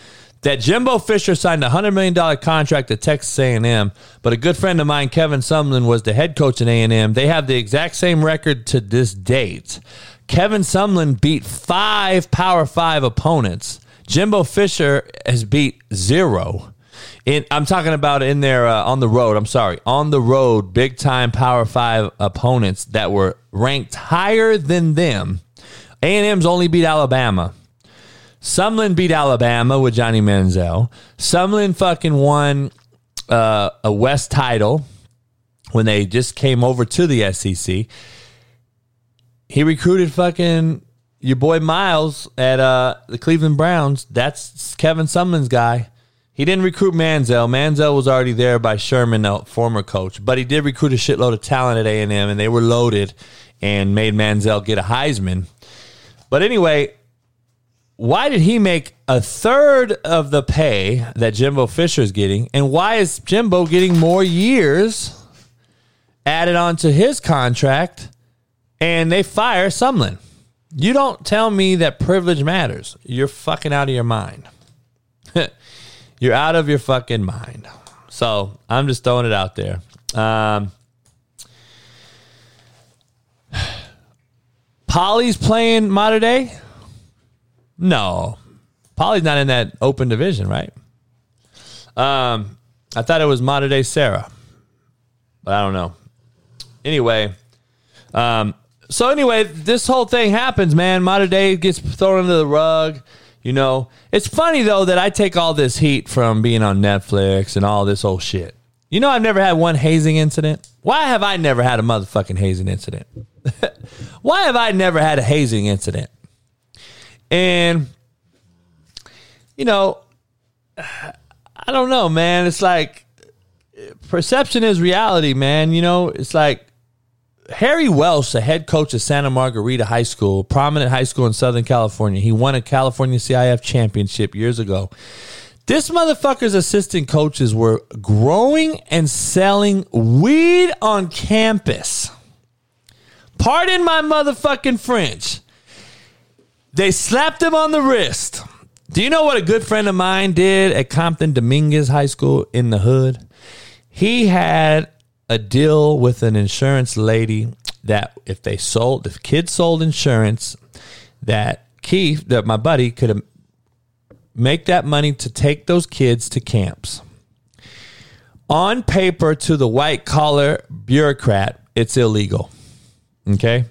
that Jimbo Fisher signed a $100 million contract at Texas A&M, but a good friend of mine, Kevin Sumlin, was the head coach at A&M. They have the exact same record to this date. Kevin Sumlin beat five Power Five opponents Jimbo Fisher has beat zero. In, I'm talking about in there uh, on the road. I'm sorry, on the road, big time Power Five opponents that were ranked higher than them. A and M's only beat Alabama. Sumlin beat Alabama with Johnny Manziel. Sumlin fucking won uh, a West title when they just came over to the SEC. He recruited fucking your boy Myles at uh, the Cleveland Browns, that's Kevin Sumlin's guy. He didn't recruit Manziel. Manziel was already there by Sherman, the former coach, but he did recruit a shitload of talent at A and M, and they were loaded and made Manziel get a Heisman. But anyway, why did he make a third of the pay that Jimbo Fisher is getting, and why is Jimbo getting more years added onto his contract, and they fire Sumlin? You don't tell me that privilege matters. You're fucking out of your mind. [laughs] You're out of your fucking mind. So I'm just throwing it out there. Um, [sighs] Poly's playing Mater Dei? No. Poly's not in that open division, right? Um, I thought it was Mater Dei Serra, but I don't know. Anyway, um, so anyway, this whole thing happens, man. Mater Dei gets thrown under the rug. You know, it's funny though that I take all this heat from being on Netflix and all this old shit. You know, I've never had one hazing incident. Why have I never had a motherfucking hazing incident? [laughs] Why have I never had a hazing incident? And you know, [sighs] I don't know, man. It's like perception is reality, man. You know, it's like Harry Welsh, the head coach of Santa Margarita High School, prominent high school in Southern California. He won a California CIF championship years ago. This motherfucker's assistant coaches were growing and selling weed on campus. Pardon my motherfucking French. They slapped him on the wrist. Do you know what a good friend of mine did at Compton Dominguez High School in the hood? He had a deal with an insurance lady that if they sold, if kids sold insurance, that Keith, that my buddy could make that money to take those kids to camps. On paper, to the white collar bureaucrat, it's illegal. Okay.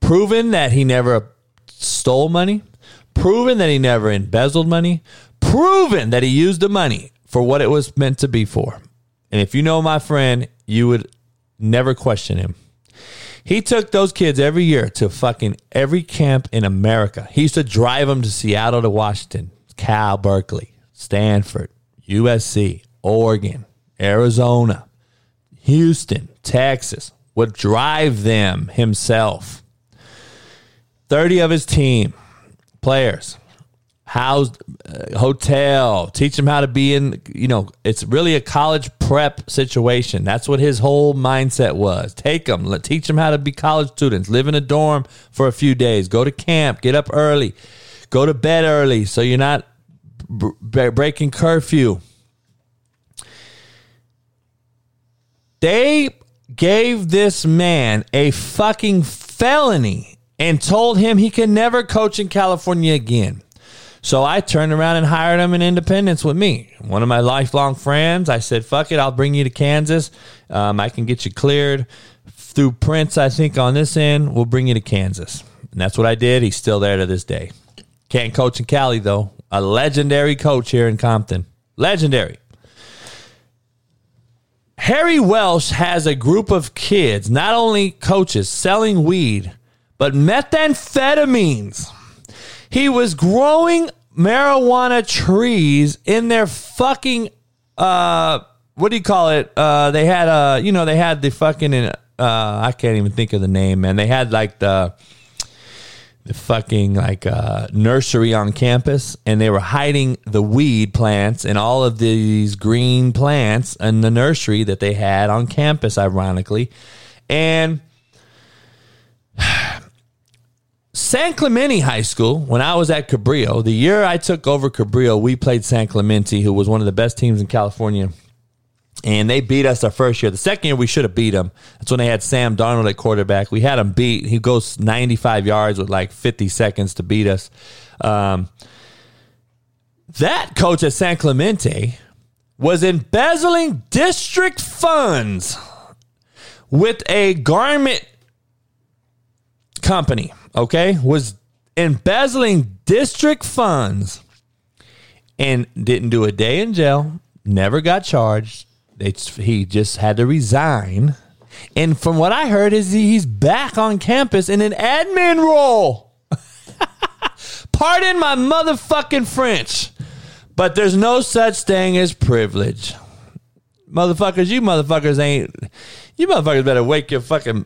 Proven that he never stole money, proven that he never embezzled money, proven that he used the money for what it was meant to be for. And if you know my friend, you would never question him. He took those kids every year to fucking every camp in America. He used to drive them to Seattle to Washington, Cal, Berkeley, Stanford, USC, Oregon, Arizona, Houston, Texas. Would drive them himself. 30 of his team players housed uh, hotel teach them how to be in you know it's really a college prep situation. That's what his whole mindset was. Take them let, teach them how to be college students live in a dorm for a few days go to camp get up early go to bed early so you're not b- breaking curfew. They gave this man a fucking felony and told him he can never coach in California again. So I turned around and hired him in Independence with me. One of my lifelong friends. I said, "Fuck it, I'll bring you to Kansas. Um, I can get you cleared through Prince. I think on this end, we'll bring you to Kansas." And that's what I did. He's still there to this day. Can't coach in Cali though. a legendary coach here in Compton. Legendary. Harry Welsh has a group of kids, not only coaches, selling weed, but methamphetamines. He was growing marijuana trees in their fucking uh what do you call it? Uh they had uh you know, they had the fucking uh I can't even think of the name, man. They had like the the fucking like uh, nursery on campus, and they were hiding the weed plants and all of these green plants in the nursery that they had on campus, ironically. And San Clemente High School, when I was at Cabrillo, the year I took over Cabrillo, we played San Clemente, who was one of the best teams in California and they beat us our first year. The second year, we should have beat them. That's when they had Sam Darnold at quarterback. We had him beat. He goes 95 yards with like 50 seconds to beat us. Um, that coach at San Clemente was embezzling district funds with a garment company, okay? Was embezzling district funds and didn't do a day in jail, never got charged he just had to resign. And from what I heard, is he's back on campus in an admin role. [laughs] Pardon my motherfucking French, but there's no such thing as privilege. Motherfuckers, you motherfuckers ain't. You motherfuckers better wake your fucking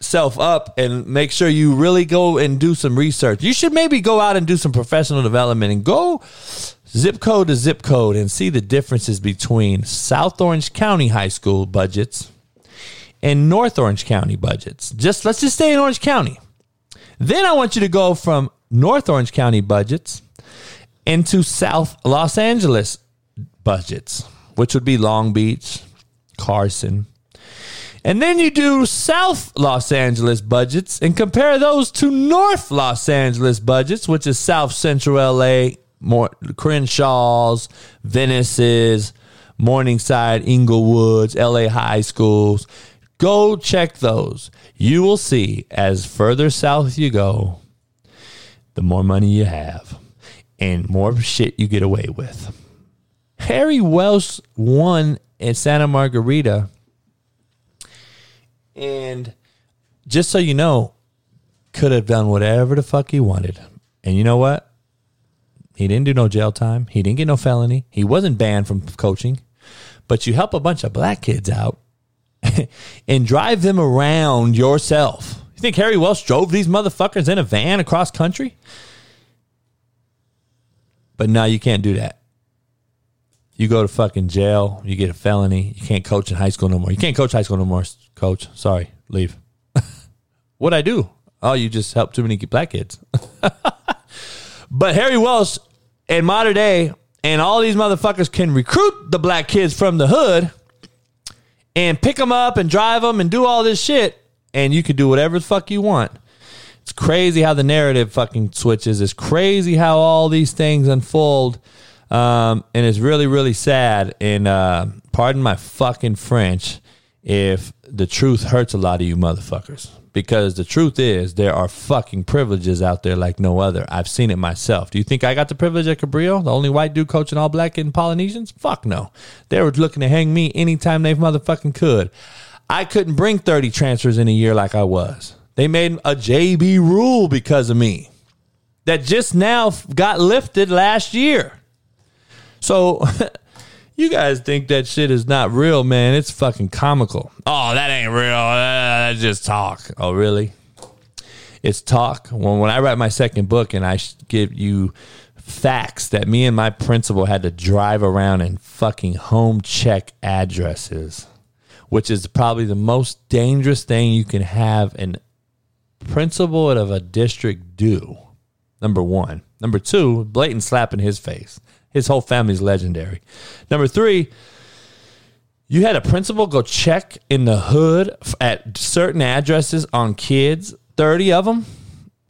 self up and make sure you really go and do some research. You should maybe go out and do some professional development and go zip code to zip code and see the differences between South Orange County high school budgets and North Orange County budgets. Just let's just stay in Orange County. Then I want you to go from North Orange County budgets into South Los Angeles budgets, which would be Long Beach, Carson. And then you do South Los Angeles budgets and compare those to North Los Angeles budgets, which is South Central LA more Crenshaw's, Venice's, Morningside, Inglewoods, LA high schools. Go check those. You will see as further south you go, the more money you have and more shit you get away with. Harry Welsh won at Santa Margarita. And just so you know, could have done whatever the fuck he wanted. And you know what? He didn't do no jail time. He didn't get no felony. He wasn't banned from coaching. But you help a bunch of black kids out [laughs] and drive them around yourself. You think Harry Welsh drove these motherfuckers in a van across country? But no, you can't do that. You go to fucking jail, you get a felony, you can't coach in high school no more. You can't coach high school no more, coach. Sorry, leave. [laughs] What'd I do? Oh, you just helped too many black kids. [laughs] but Harry Welsh in modern day, and all these motherfuckers can recruit the black kids from the hood and pick them up and drive them and do all this shit, and you can do whatever the fuck you want. It's crazy how the narrative fucking switches. It's crazy how all these things unfold. Um, and it's really, really sad. And uh, pardon my fucking French if the truth hurts a lot of you motherfuckers because the truth is there are fucking privileges out there like no other. I've seen it myself. Do you think I got the privilege at Cabrillo, the only white dude coaching all black and Polynesians? Fuck no. They were looking to hang me anytime they motherfucking could. I couldn't bring 30 transfers in a year like I was. They made a JB rule because of me that just now got lifted last year. So [laughs] You guys think that shit is not real, man. It's fucking comical. Oh, that ain't real. Uh, that's just talk. Oh, really? It's talk. When, when I write my second book and I give you facts that me and my principal had to drive around and fucking home check addresses, which is probably the most dangerous thing you can have an principal of a district do. Number one. Number two, blatant slap in his face. His whole family's legendary. Number three, you had a principal go check in the hood at certain addresses on kids, 30 of them.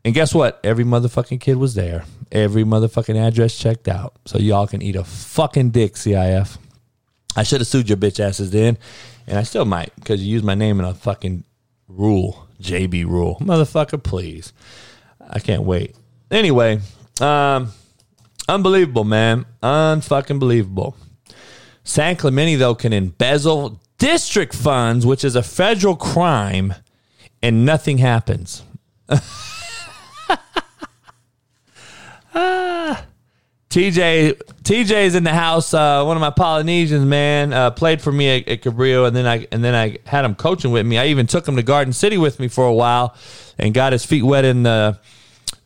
And guess what? Every motherfucking kid was there. Every motherfucking address checked out. So y'all can eat a fucking dick, CIF. I should have sued your bitch asses then. And I still might because you used my name in a fucking rule. JB rule. Motherfucker, please. I can't wait. Anyway, um, Unbelievable, man. Unfucking believable. San Clemente, though, can embezzle district funds, which is a federal crime, and nothing happens. [laughs] ah. TJ TJ's in the house. Uh, one of my Polynesians, man, uh, played for me at, at Cabrillo, and then I and then I had him coaching with me. I even took him to Garden City with me for a while, and got his feet wet in the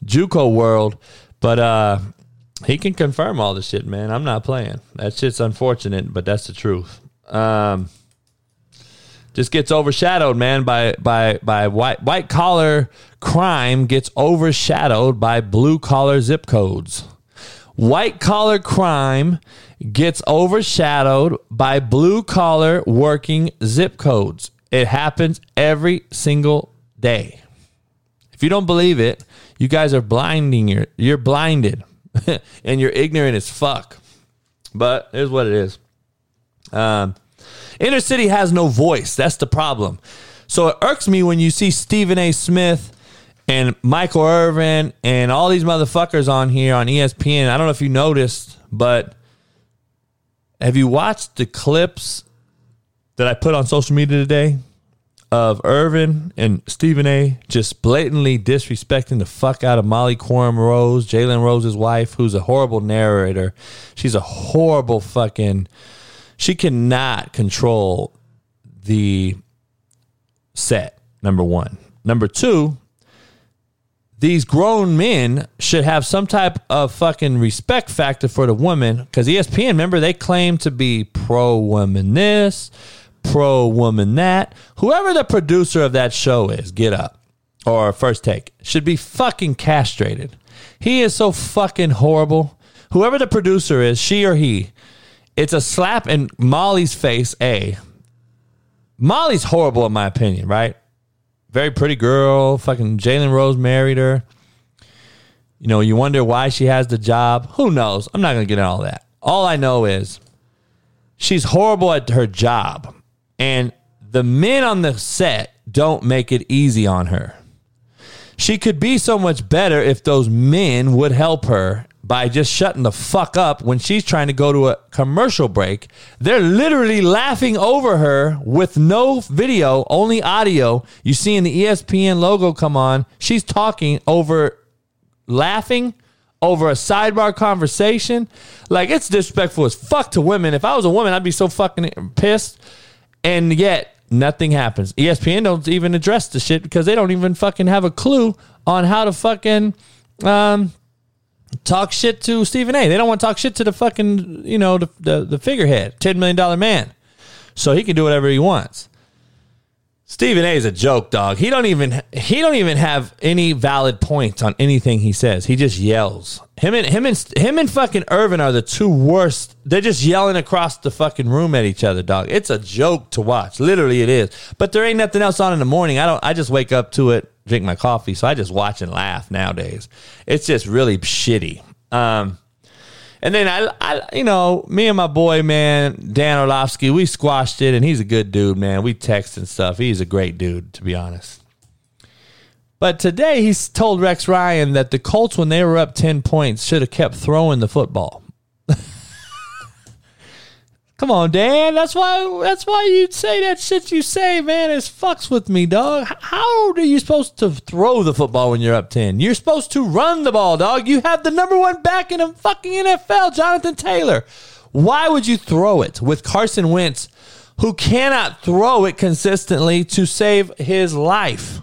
JUCO world. But uh, he can confirm all the shit, man. I'm not playing. That shit's unfortunate, but that's the truth. Um, just gets overshadowed, man, by by by white white collar crime gets overshadowed by blue collar zip codes. White collar crime gets overshadowed by blue collar working zip codes. It happens every single day. If you don't believe it, you guys are blinding your you're blinded [laughs] and you're ignorant as fuck. But here's what it is. Um, inner city has no voice. That's the problem. So it irks me when you see Stephen A. Smith and Michael Irvin and all these motherfuckers on here on ESPN. I don't know if you noticed, but have you watched the clips that I put on social media today of Irvin and Stephen A. just blatantly disrespecting the fuck out of Molly Qerim Rose, Jalen Rose's wife, who's a horrible narrator. She's a horrible fucking. She cannot control the set. Number one. Number two, these grown men should have some type of fucking respect factor for the woman because ESPN, remember, they claim to be pro woman this, pro woman that. Whoever the producer of that show is, get up or first take, should be fucking castrated. He is so fucking horrible. Whoever the producer is, she or he, it's a slap in Molly's face. A. Molly's horrible in my opinion, right? very pretty girl. Fucking Jalen Rose married her. You know, you wonder why she has the job. Who knows? I'm not going to get into all that. All I know is she's horrible at her job. And the men on the set don't make it easy on her. She could be so much better if those men would help her by just shutting the fuck up when she's trying to go to a commercial break. They're literally laughing over her with no video, only audio. You see in the ESPN logo come on, she's talking over laughing over a sidebar conversation. Like it's disrespectful as fuck to women. If I was a woman, I'd be so fucking pissed. And yet nothing happens. ESPN don't even address the shit because they don't even fucking have a clue on how to fucking um, talk shit to Stephen A. They don't want to talk shit to the fucking, you know, the, the, the figurehead, $10 million man. So he can do whatever he wants. Stephen A is a joke, dog. He don't even he don't even have any valid points on anything he says. He just yells. Him and him and him and fucking Irvin are the two worst. They're just yelling across the fucking room at each other, dog. It's a joke to watch. Literally, it is. But there ain't nothing else on in the morning. I don't. I just wake up to it drink my coffee. So I just watch and laugh nowadays. It's just really shitty. Um, and then I, I, you know, me and my boy, man, Dan Orlovsky, we squashed it, and he's a good dude, man. We text and stuff. He's a great dude, to be honest. But today he's told Rex Ryan that the Colts, when they were up 10 points, should have kept throwing the football. Come on, Dan. That's why. That's why you say that shit you say, man. It fucks with me, dog. How are you supposed to throw the football when you're up ten? You're supposed to run the ball, dog. You have the number one back in the fucking NFL, Jonathan Taylor. Why would you throw it with Carson Wentz, who cannot throw it consistently to save his life?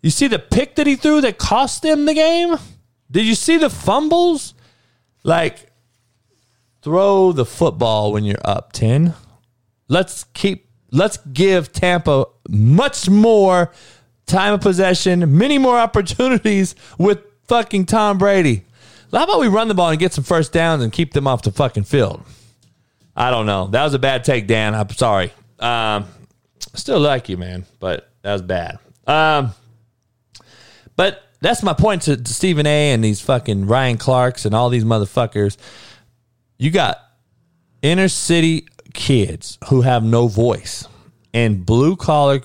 You see the pick that he threw that cost him the game. Did you see the fumbles? Like throw the football when you're up 10. Let's keep let's give Tampa much more time of possession, many more opportunities with fucking Tom Brady. How about we run the ball and get some first downs and keep them off the fucking field? I don't know. That was a bad take, Dan. I'm sorry. Um, still like you, man, but that was bad. Um, but that's my point to, to Stephen A. and these fucking Ryan Clarks and all these motherfuckers you got inner city kids who have no voice and blue collar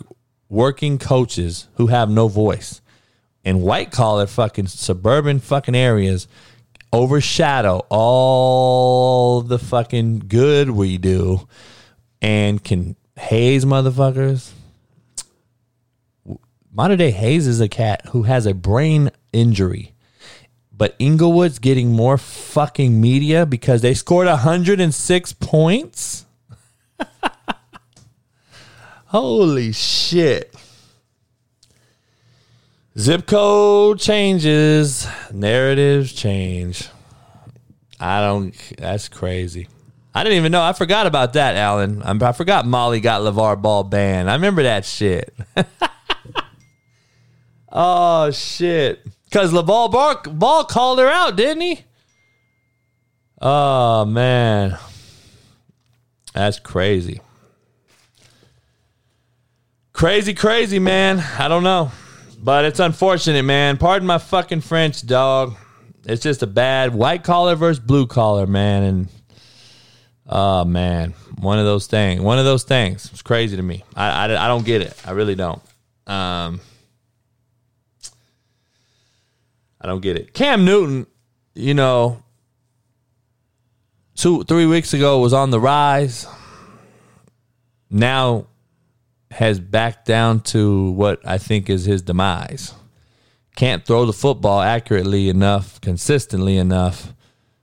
working coaches who have no voice and white collar fucking suburban fucking areas overshadow all the fucking good we do and can haze motherfuckers. Mater Dei Hayes is a cat who has a brain injury. But Inglewood's getting more fucking media because they scored 106 points. [laughs] Holy shit. Zip code changes, narratives change. I don't, that's crazy. I didn't even know. I forgot about that, Alan. I forgot Molly got LeVar Ball banned. I remember that shit. [laughs] oh, shit. Because Ball, Ball called her out, didn't he? Oh, man. That's crazy. Crazy, crazy, man. I don't know. But it's unfortunate, man. Pardon my fucking French, dog. It's just a bad white collar versus blue collar, man. And oh man, one of those things. One of those things. It's crazy to me. I, I, I don't get it. I really don't. Um, I don't get it. Cam Newton, you know, two three weeks ago was on the rise. Now has backed down to what I think is his demise. Can't throw the football accurately enough, consistently enough.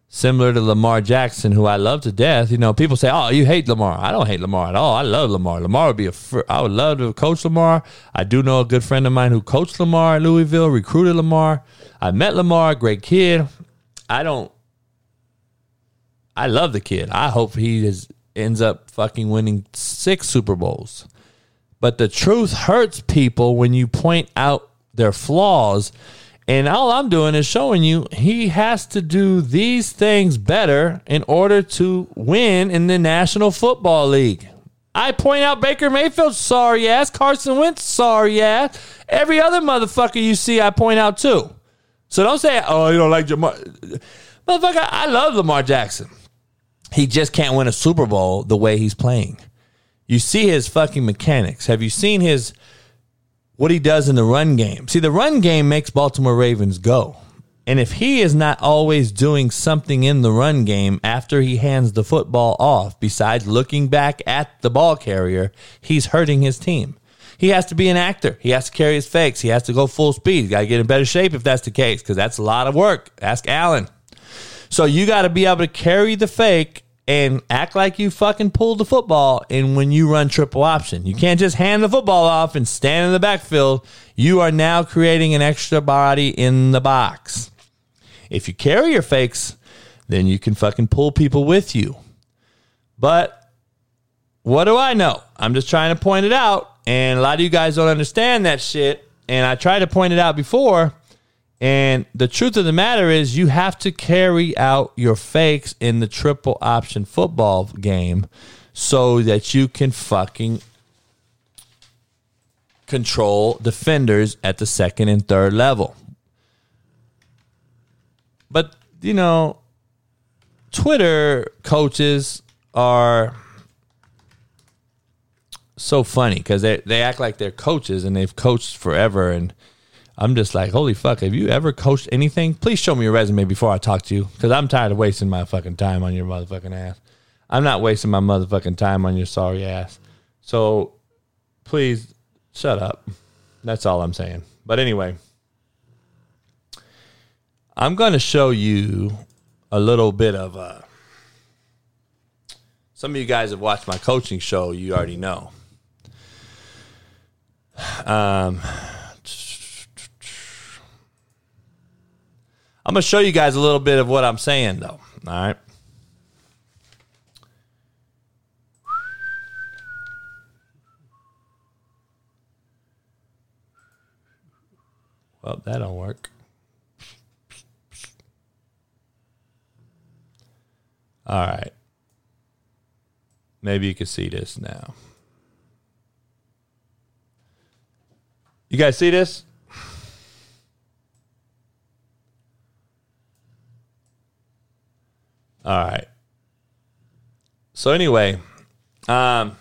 Similar to Lamar Jackson, who I love to death. You know, people say, "Oh, you hate Lamar." I don't hate Lamar at all. I love Lamar. Lamar would be a. Fr- I would love to coach Lamar. I do know a good friend of mine who coached Lamar at Louisville, recruited Lamar. I met Lamar, great kid. I don't. I love the kid. I hope he is ends up fucking winning six Super Bowls. But the truth hurts people when you point out their flaws. And all I'm doing is showing you he has to do these things better in order to win in the National Football League. I point out Baker Mayfield's sorry ass, Carson Wentz sorry ass. Every other motherfucker you see, I point out too. So don't say, oh, you don't like Lamar. Motherfucker, I love Lamar Jackson. He just can't win a Super Bowl the way he's playing. You see his fucking mechanics. Have you seen his what he does in the run game? See, the run game makes Baltimore Ravens go. And if he is not always doing something in the run game after he hands the football off, besides looking back at the ball carrier, he's hurting his team. He has to be an actor. He has to carry his fakes. He has to go full speed. He's got to get in better shape if that's the case, because that's a lot of work. Ask Allen. So you got to be able to carry the fake and act like you fucking pulled the football and when you run triple option. You can't just hand the football off and stand in the backfield. You are now creating an extra body in the box. If you carry your fakes, then you can fucking pull people with you. But what do I know? I'm just trying to point it out. And a lot of you guys don't understand that shit. And I tried to point it out before. And the truth of the matter is, you have to carry out your fakes in the triple option football game so that you can fucking control defenders at the second and third level. But, you know, Twitter coaches are so funny because they, they act like they're coaches and they've coached forever and I'm just like, holy fuck, have you ever coached anything? Please show me your resume before I talk to you because I'm tired of wasting my fucking time on your motherfucking ass. I'm not wasting my motherfucking time on your sorry ass. So please shut up. That's all I'm saying. But anyway, I'm going to show you a little bit of uh, some of you guys have watched my coaching show. You already know. Um, I'm going to show you guys a little bit of what I'm saying, though. All right. Well, that don't work. All right. Maybe you can see this now. You guys see this? All right. So anyway, um,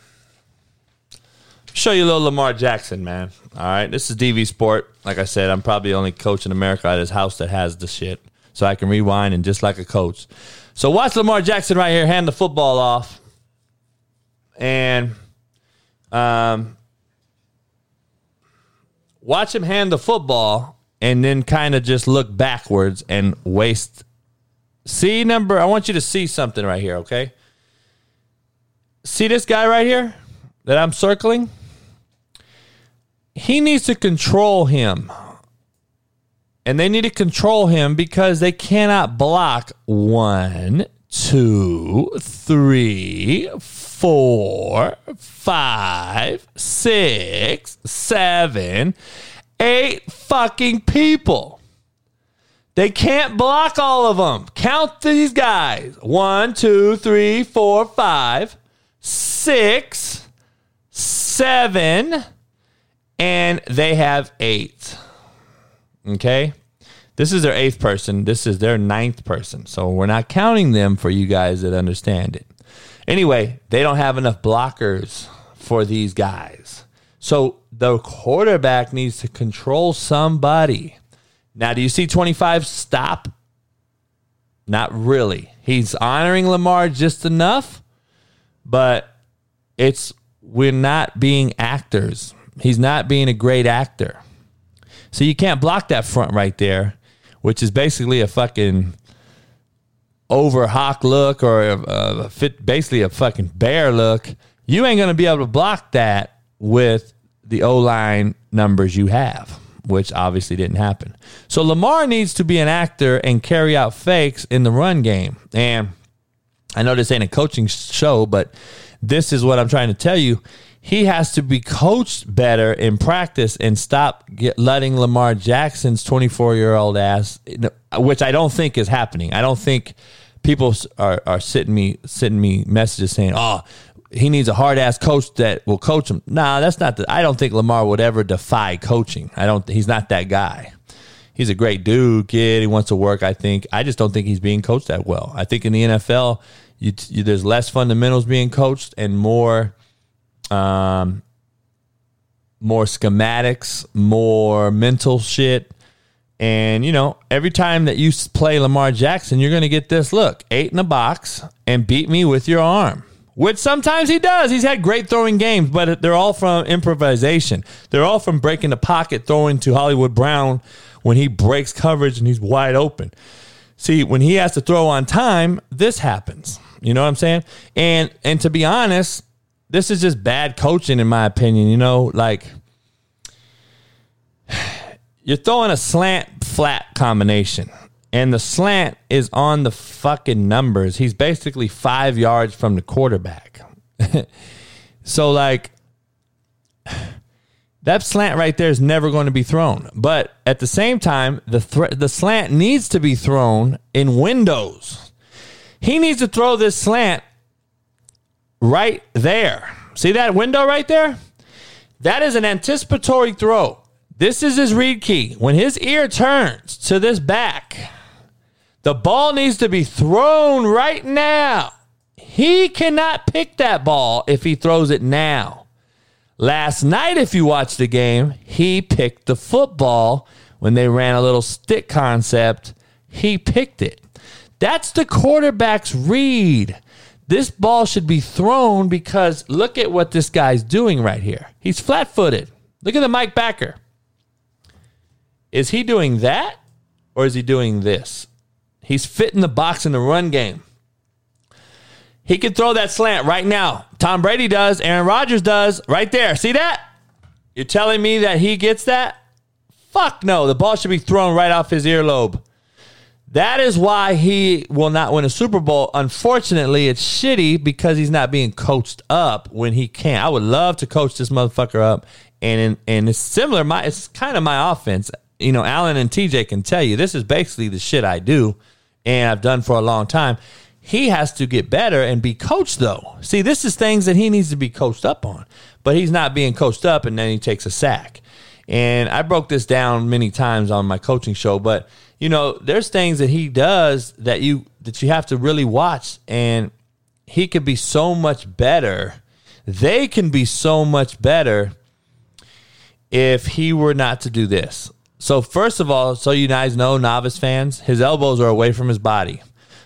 show you a little Lamar Jackson, man. All right, this is DV Sport. Like I said, I'm probably the only coach in America at his house that has the shit. so I can rewind and just like a coach. So watch Lamar Jackson right here hand the football off, and um, watch him hand the football, and then kind of just look backwards and waste. See number. I want you to see something right here. Okay. See this guy right here that I'm circling? He needs to control him. And they need to control him because they cannot block one, two, three, four, five, six, seven, eight fucking people. They can't block all of them. Count these guys. One, two, three, four, five, six, seven, and they have eight. Okay? This is their eighth person. This is their ninth person. So we're not counting them for you guys that understand it. Anyway, they don't have enough blockers for these guys. So the quarterback needs to control somebody. Now, do you see 25 stop? Not really. He's honoring Lamar just enough, but it's we're not being actors. He's not being a great actor. So you can't block that front right there, which is basically a fucking over hawk look or a, a fit, basically a fucking bear look. You ain't gonna be able to block that with the O line numbers you have, which obviously didn't happen. So Lamar needs to be an actor and carry out fakes in the run game. And I know this ain't a coaching show, but this is what I'm trying to tell you. He has to be coached better in practice and stop letting Lamar Jackson's 24 year old ass, which I don't think is happening. I don't think people are, are sitting me sending me messages saying, "Oh, he needs a hard ass coach that will coach him." Nah, that's not the. I don't think Lamar would ever defy coaching. I don't. He's not that guy. He's a great dude, kid. He wants to work. I think. I just don't think he's being coached that well. I think in the NFL, you, you, there's less fundamentals being coached and more um, more schematics, more mental shit. And, you know, every time that you play Lamar Jackson, you're going to get this look eight in a box and beat me with your arm, which sometimes he does. He's had great throwing games, but they're all from improvisation. They're all from breaking the pocket, throwing to Hollywood Brown when he breaks coverage and he's wide open. See, when he has to throw on time, this happens. You know what I'm saying? And and to be honest, this is just bad coaching in my opinion. You know, like [sighs] you're throwing a slant flat combination, and the slant is on the fucking numbers. He's basically five yards from the quarterback. [laughs] so like [sighs] that slant right there is never going to be thrown. But at the same time, the th- the slant needs to be thrown in windows. He needs to throw this slant right there. See that window right there? That is an anticipatory throw. This is his read key. When his ear turns to this back, the ball needs to be thrown right now. He cannot pick that ball if he throws it now. Last night, if you watched the game, he picked the football when they ran a little stick concept. He picked it. That's the quarterback's read. This ball should be thrown because look at what this guy's doing right here. He's flat footed. Look at the Mike Backer. Is he doing that or is he doing this? He's fitting the box in the run game. He can throw that slant right now. Tom Brady does. Aaron Rodgers does. Right there. See that? You're telling me that he gets that? Fuck no. The ball should be thrown right off his earlobe. That is why he will not win a Super Bowl. Unfortunately, it's shitty because he's not being coached up when he can. I would love to coach this motherfucker up, and and it's similar. My it's kind of my offense. You know, Alan and TJ can tell you this is basically the shit I do, and I've done for a long time. He has to get better and be coached though. See, this is things that he needs to be coached up on, but he's not being coached up, and then he takes a sack. And I broke this down many times on my coaching show, but you know, there's things that he does that you that you have to really watch and he could be so much better. They can be so much better if he were not to do this. So first of all, so you guys know, novice fans, his elbows are away from his body.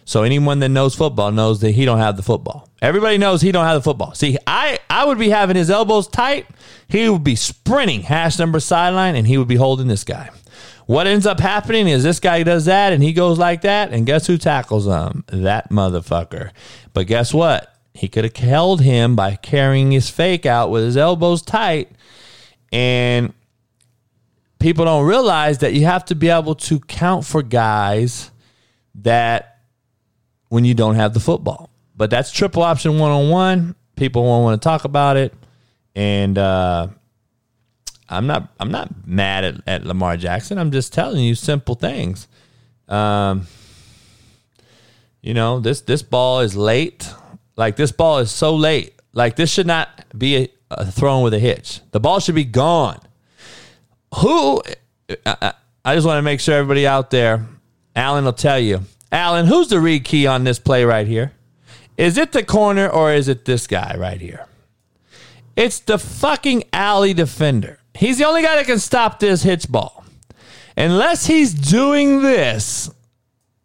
So anyone that knows football knows that he don't have the football. Everybody knows he don't have the football. See, I I would be having his elbows tight. He would be sprinting hash number sideline, and he would be holding this guy. What ends up happening is this guy does that, and he goes like that, and guess who tackles him? That motherfucker. But guess what? He could have held him by carrying his fake out with his elbows tight, and people don't realize that you have to be able to count for guys that when you don't have the football. But that's triple option one on one. People won't want to talk about it, and uh, I'm not. I'm not mad at, at Lamar Jackson. I'm just telling you simple things. Um, you know this this ball is late. Like this ball is so late. Like this should not be a, a thrown with a hitch. The ball should be gone. Who? I, I just want to make sure everybody out there. Alan will tell you Alan, who's the read key on this play right here? Is it the corner or is it this guy right here? It's the fucking alley defender. He's the only guy that can stop this hitch ball. Unless he's doing this,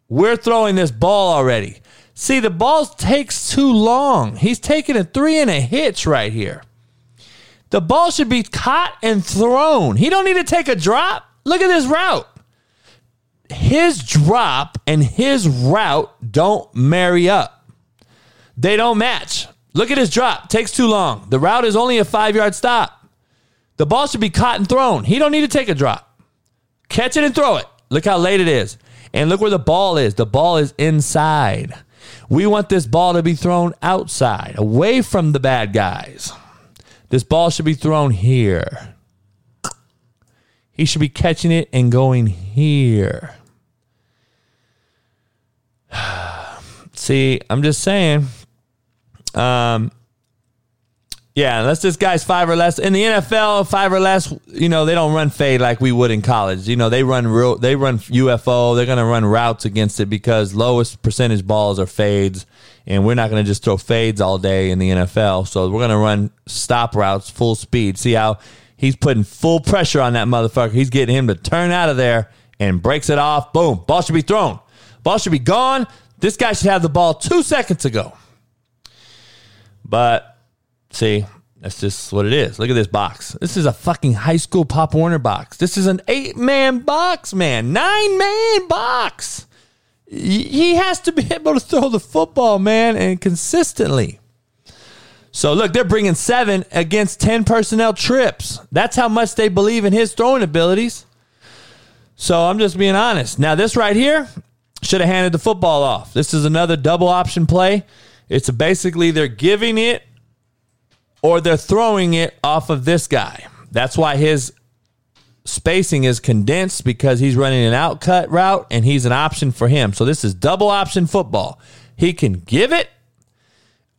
we're throwing this ball already. See, the ball takes too long. He's taking a three and a hitch right here. The ball should be caught and thrown. He don't need to take a drop. Look at this route his drop and his route don't marry up. They don't match. Look at his drop. Takes too long. The route is only a five yard stop. The ball should be caught and thrown. He don't need to take a drop. Catch it and throw it. Look how late it is. And look where the ball is. The ball is inside. We want this ball to be thrown outside, away from the bad guys. This ball should be thrown here. He should be catching it and going here. [sighs] See, I'm just saying. Um, yeah, unless this guy's five or less in the NFL, five or less, you know, they don't run fade like we would in college. You know, they run real, they run UFO. They're to run routes against it because lowest percentage balls are fades, and we're not to just throw fades all day in the NFL. So we're to run stop routes full speed. See how he's putting full pressure on that motherfucker. He's getting him to turn out of there and breaks it off. Boom, ball should be thrown. Ball should be gone. This guy should have the ball two seconds ago. But see, that's just what it is. Look at this box. This is a fucking high school Pop Warner box. This is an eight man box, man. Nine man box. He has to be able to throw the football, man, and consistently. So look, they're bringing seven against 10 personnel trips. That's how much they believe in his throwing abilities. So I'm just being honest. Now, this right here, should have handed the football off. This is another double option play. It's basically they're giving it or they're throwing it off of this guy. That's why his spacing is condensed because he's running an outcut route and he's an option for him. So this is double option football. He can give it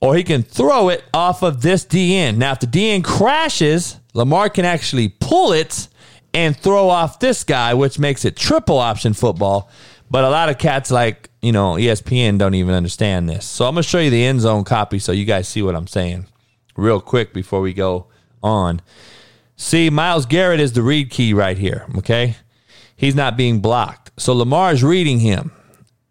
or he can throw it off of this DN. Now, if the DN crashes, Lamar can actually pull it and throw off this guy, which makes it triple option football. But a lot of cats like, you know, ESPN don't even understand this. So I'm going to show you the end zone copy so you guys see what I'm saying real quick before we go on. See, Myles Garrett is the read key right here, okay? He's not being blocked. So Lamar is reading him.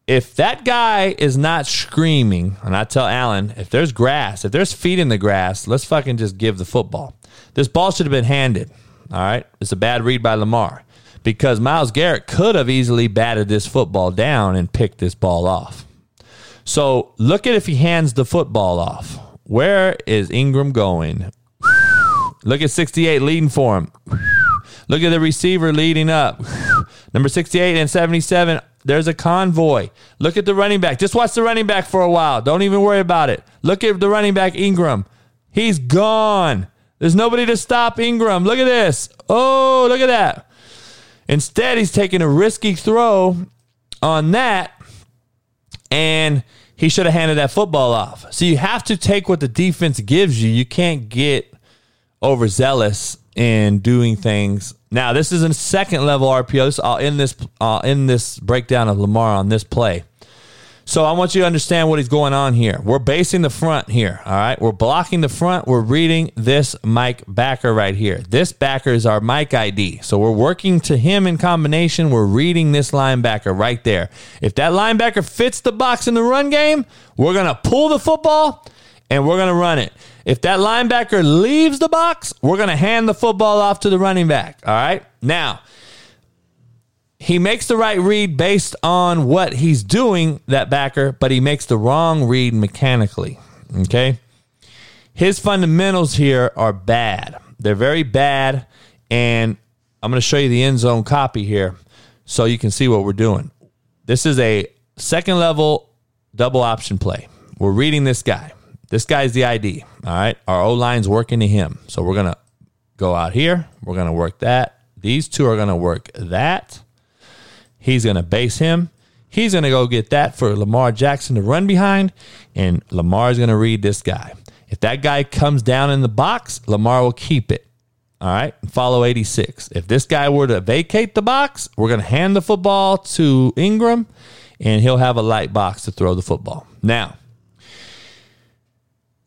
If that guy is not screaming, and I tell Alan, if there's grass, if there's feet in the grass, let's fucking just give the football. This ball should have been handed. All right. It's a bad read by Lamar because Myles Garrett could have easily batted this football down and picked this ball off. So look at if he hands the football off. Where is Ingram going? Look at 68 leading for him. Look at the receiver leading up. Number 68 and 77, there's a convoy. Look at the running back. Just watch the running back for a while. Don't even worry about it. Look at the running back, Ingram. He's gone. There's nobody to stop Ingram. Look at this. Oh, look at that. Instead, he's taking a risky throw on that, and he should have handed that football off. So you have to take what the defense gives you. You can't get overzealous in doing things. Now, this is a second level RPO. This, uh, in this in this breakdown of Lamar on this play. So I want you to understand what is going on here. We're basing the front here. All right. We're blocking the front. We're reading this Mike backer right here. This backer is our Mike ID. So we're working to him in combination. We're reading this linebacker right there. If that linebacker fits the box in the run game, we're going to pull the football and we're going to run it. If that linebacker leaves the box, we're going to hand the football off to the running back. All right. Now, he makes the right read based on what he's doing, that backer, but he makes the wrong read mechanically. Okay. His fundamentals here are bad. They're very bad. And I'm going to show you the end zone copy here so you can see what we're doing. This is a second level double option play. We're reading this guy. This guy's the ID. All right. Our O line's working to him. So we're going to go out here. We're going to work that. These two are going to work that. He's going to base him. He's going to go get that for Lamar Jackson to run behind, and Lamar's going to read this guy. If that guy comes down in the box, Lamar will keep it. All right, follow 86. If this guy were to vacate the box, we're going to hand the football to Ingram, and he'll have a light box to throw the football. Now,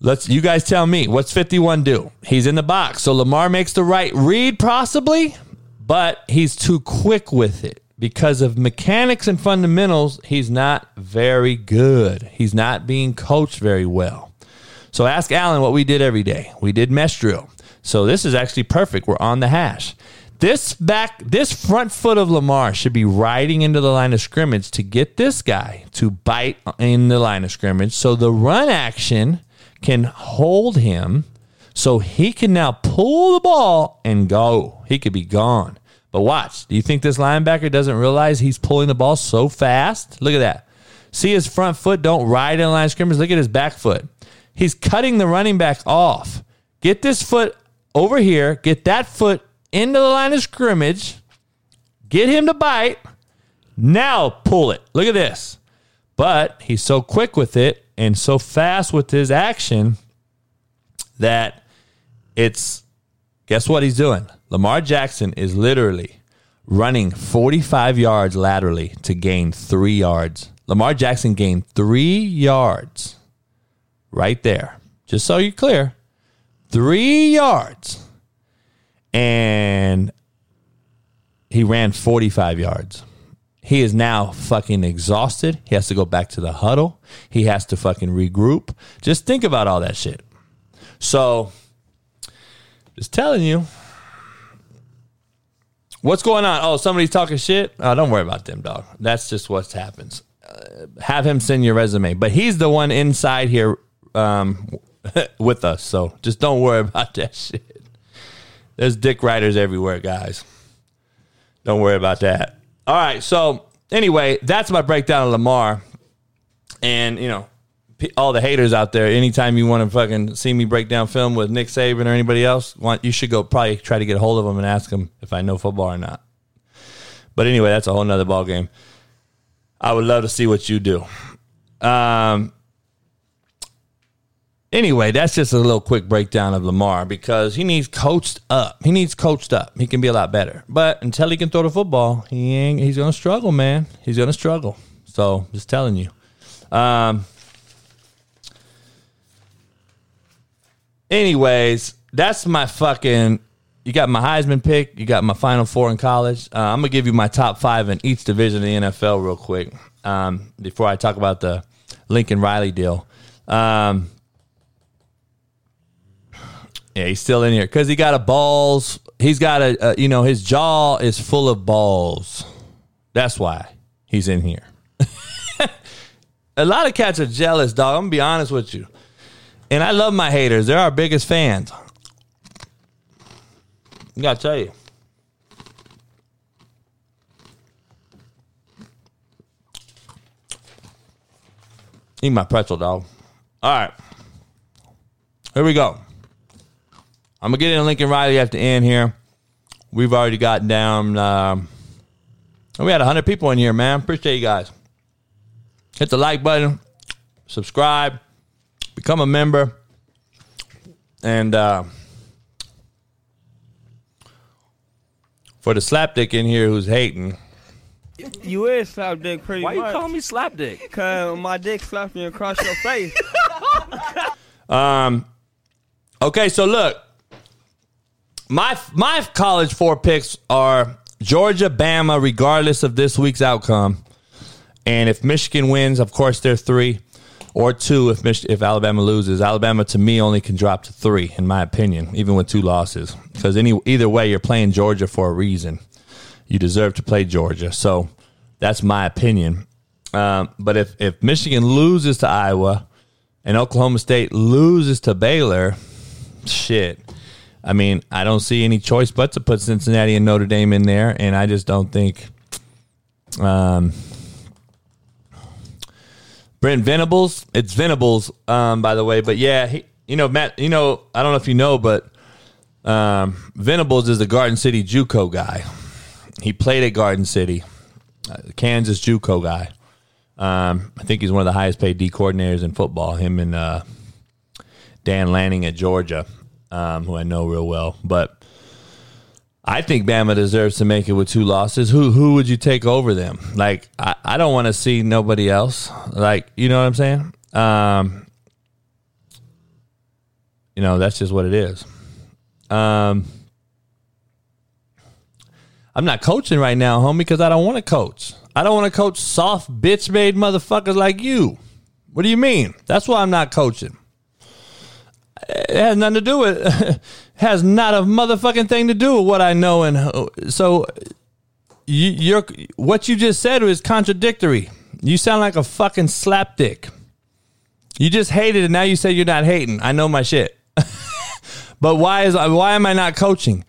let's you guys tell me what's 51 do? He's in the box, so Lamar makes the right read, possibly, but he's too quick with it because of mechanics and fundamentals, he's not very good. He's not being coached very well. So ask Alan what we did every day. We did mesh drill. So this is actually perfect. We're on the hash. This back, this front foot of Lamar should be riding into the line of scrimmage to get this guy to bite in the line of scrimmage. So the run action can hold him so he can now pull the ball and go. He could be gone. But watch. Do you think this linebacker doesn't realize he's pulling the ball so fast? Look at that. See his front foot don't ride in line scrimmage. Look at his back foot. He's cutting the running back off. Get this foot over here. Get that foot into the line of scrimmage. Get him to bite. Now pull it. Look at this. But he's so quick with it and so fast with his action that it's guess what he's doing? Lamar Jackson is literally running 45 yards laterally to gain three yards. Lamar Jackson gained three yards right there. Just so you're clear, three yards. And he ran 45 yards. He is now fucking exhausted. He has to go back to the huddle. He has to fucking regroup. Just think about all that shit. So, just telling you, What's going on? Oh, somebody's talking shit. Oh, don't worry about them, dog. That's just what happens. Uh, have him send your resume, but he's the one inside here um, [laughs] with us. So just don't worry about that [laughs] shit. There's dick riders everywhere, guys. Don't worry about that. All right. So anyway, that's my breakdown of Lamar, and you know all the haters out there, anytime you want to fucking see me break down film with Nick Saban or anybody else, want you should go probably try to get a hold of them and ask them if I know football or not. But anyway, that's a whole nother ball game. I would love to see what you do. Um. Anyway, that's just a little quick breakdown of Lamar because he needs coached up. He needs coached up. He can be a lot better. But until he can throw the football, he ain't. He's gonna struggle, man. He's gonna struggle. So just telling you. Um, Anyways, that's my fucking. You got my Heisman pick. You got my Final Four in college. Uh, I'm gonna give you my top five in each division of the NFL real quick um, before I talk about the Lincoln Riley deal. Um, yeah, he's still in here because he got a balls. He's got a, a, you know, his jaw is full of balls. That's why he's in here. [laughs] a lot of cats are jealous, dog. I'm gonna be honest with you. And I love my haters. They're our biggest fans. I gotta tell you. Eat my pretzel, dog. All right. Here we go. I'm gonna get in Lincoln Riley at the end here. We've already gotten down. Um, we had 100 people in here, man. Appreciate you guys. Hit the like button, subscribe become a member, and uh, for the slapdick in here who's hating, You is slap dick pretty Why much. you call me slap dick? Cause my dick slapped you across your face. [laughs] Um. Okay, so look, my my college four picks are Georgia, Bama, regardless of this week's outcome, and if Michigan wins, of course they're three, or two if Mich- if Alabama loses. Alabama to me only can drop to three, in my opinion, even with two losses, because any either way you're playing Georgia for a reason. You deserve to play Georgia, so that's my opinion. Um, but if if Michigan loses to Iowa and Oklahoma State loses to Baylor, shit. I mean, I don't see any choice but to put Cincinnati and Notre Dame in there, and I just don't think. Um, Brent Venables, it's Venables, um, by the way, but yeah, he, you know, Matt, you know, I don't know if you know, but um, Venables is the Garden City JUCO guy. He played at Garden City, uh, Kansas JUCO guy. Um, I think he's one of the highest paid D coordinators in football. Him and uh, Dan Lanning at Georgia, um, who I know real well. But I think Bama deserves to make it with two losses. Who who would you take over them? Like I, I don't want to see nobody else. Like you know what I'm saying? Um, you know that's just what it is. Um, I'm not coaching right now, homie, because I don't want to coach. I don't want to coach soft bitch made motherfuckers like you. What do you mean? That's why I'm not coaching. It has nothing to do with [laughs] has not a motherfucking thing to do with what I know and so you, you're what you just said was contradictory. You sound like a fucking slapdick. You just hated it. Now you say you're not hating. I know my shit. [laughs] but why is why am I not coaching?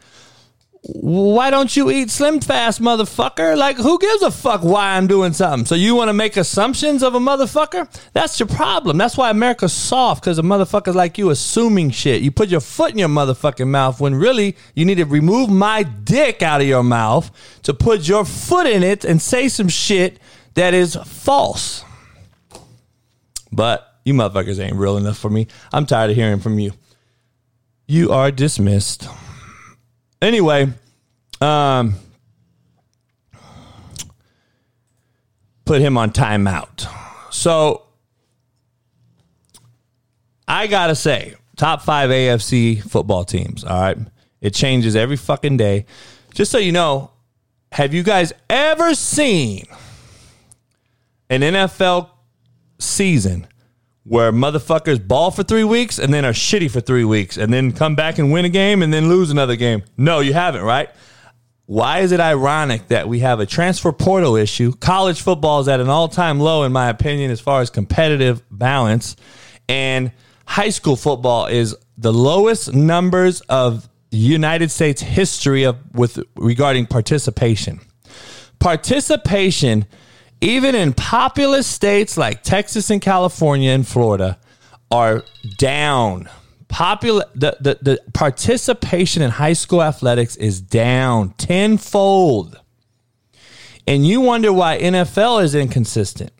Why don't you eat slim fast, motherfucker? Like, who gives a fuck why I'm doing something? So you want to make assumptions of a motherfucker? That's your problem. That's why America's soft because of motherfuckers like you assuming shit. You put your foot in your motherfucking mouth when really you need to remove my dick out of your mouth to put your foot in it and say some shit that is false. But you motherfuckers ain't real enough for me. I'm tired of hearing from you. You are dismissed. Anyway, um, put him on timeout. So I gotta say, top five AFC football teams. All right, it changes every fucking day. Just so you know, have you guys ever seen an NFL season where motherfuckers ball for three weeks and then are shitty for three weeks and then come back and win a game and then lose another game. No, you haven't, right? Why is it ironic that we have a transfer portal issue? College football is at an all time low, in my opinion, as far as competitive balance. And high school football is the lowest numbers of United States history of with regarding participation. Participation even in populous states like Texas and California and Florida, are down. Popular the, the, the participation in high school athletics is down tenfold. And you wonder why NFL is inconsistent.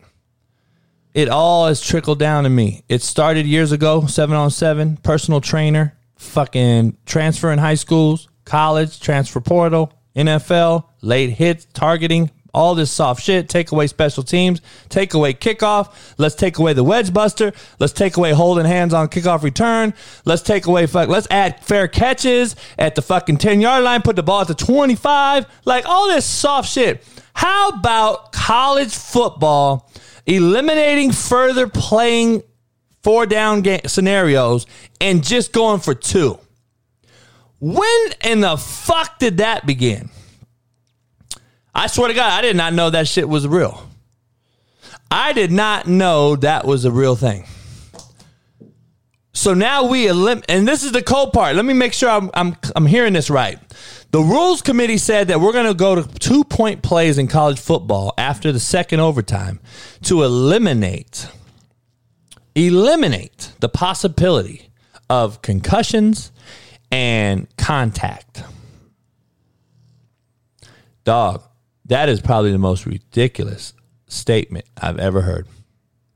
It all has trickled down to me. It started years ago, seven on seven, personal trainer, fucking transfer in high schools, college, transfer portal, NFL, late hits, targeting, all this soft shit. Take away special teams. Take away kickoff. Let's take away the wedge buster. Let's take away holding hands on kickoff return. Let's take away fuck. Let's add fair catches at the fucking ten yard line. Put the ball at the twenty five. Like all this soft shit. How about college football eliminating further playing four down game scenarios and just going for two? When in the fuck did that begin? I swear to God, I did not know that shit was real. I did not know that was a real thing. So now we elim- and this is the cold part. Let me make sure I'm I'm I'm hearing this right. The rules committee said that we're going to go to two point plays in college football after the second overtime to eliminate eliminate the possibility of concussions and contact. Dog, that is probably the most ridiculous statement I've ever heard.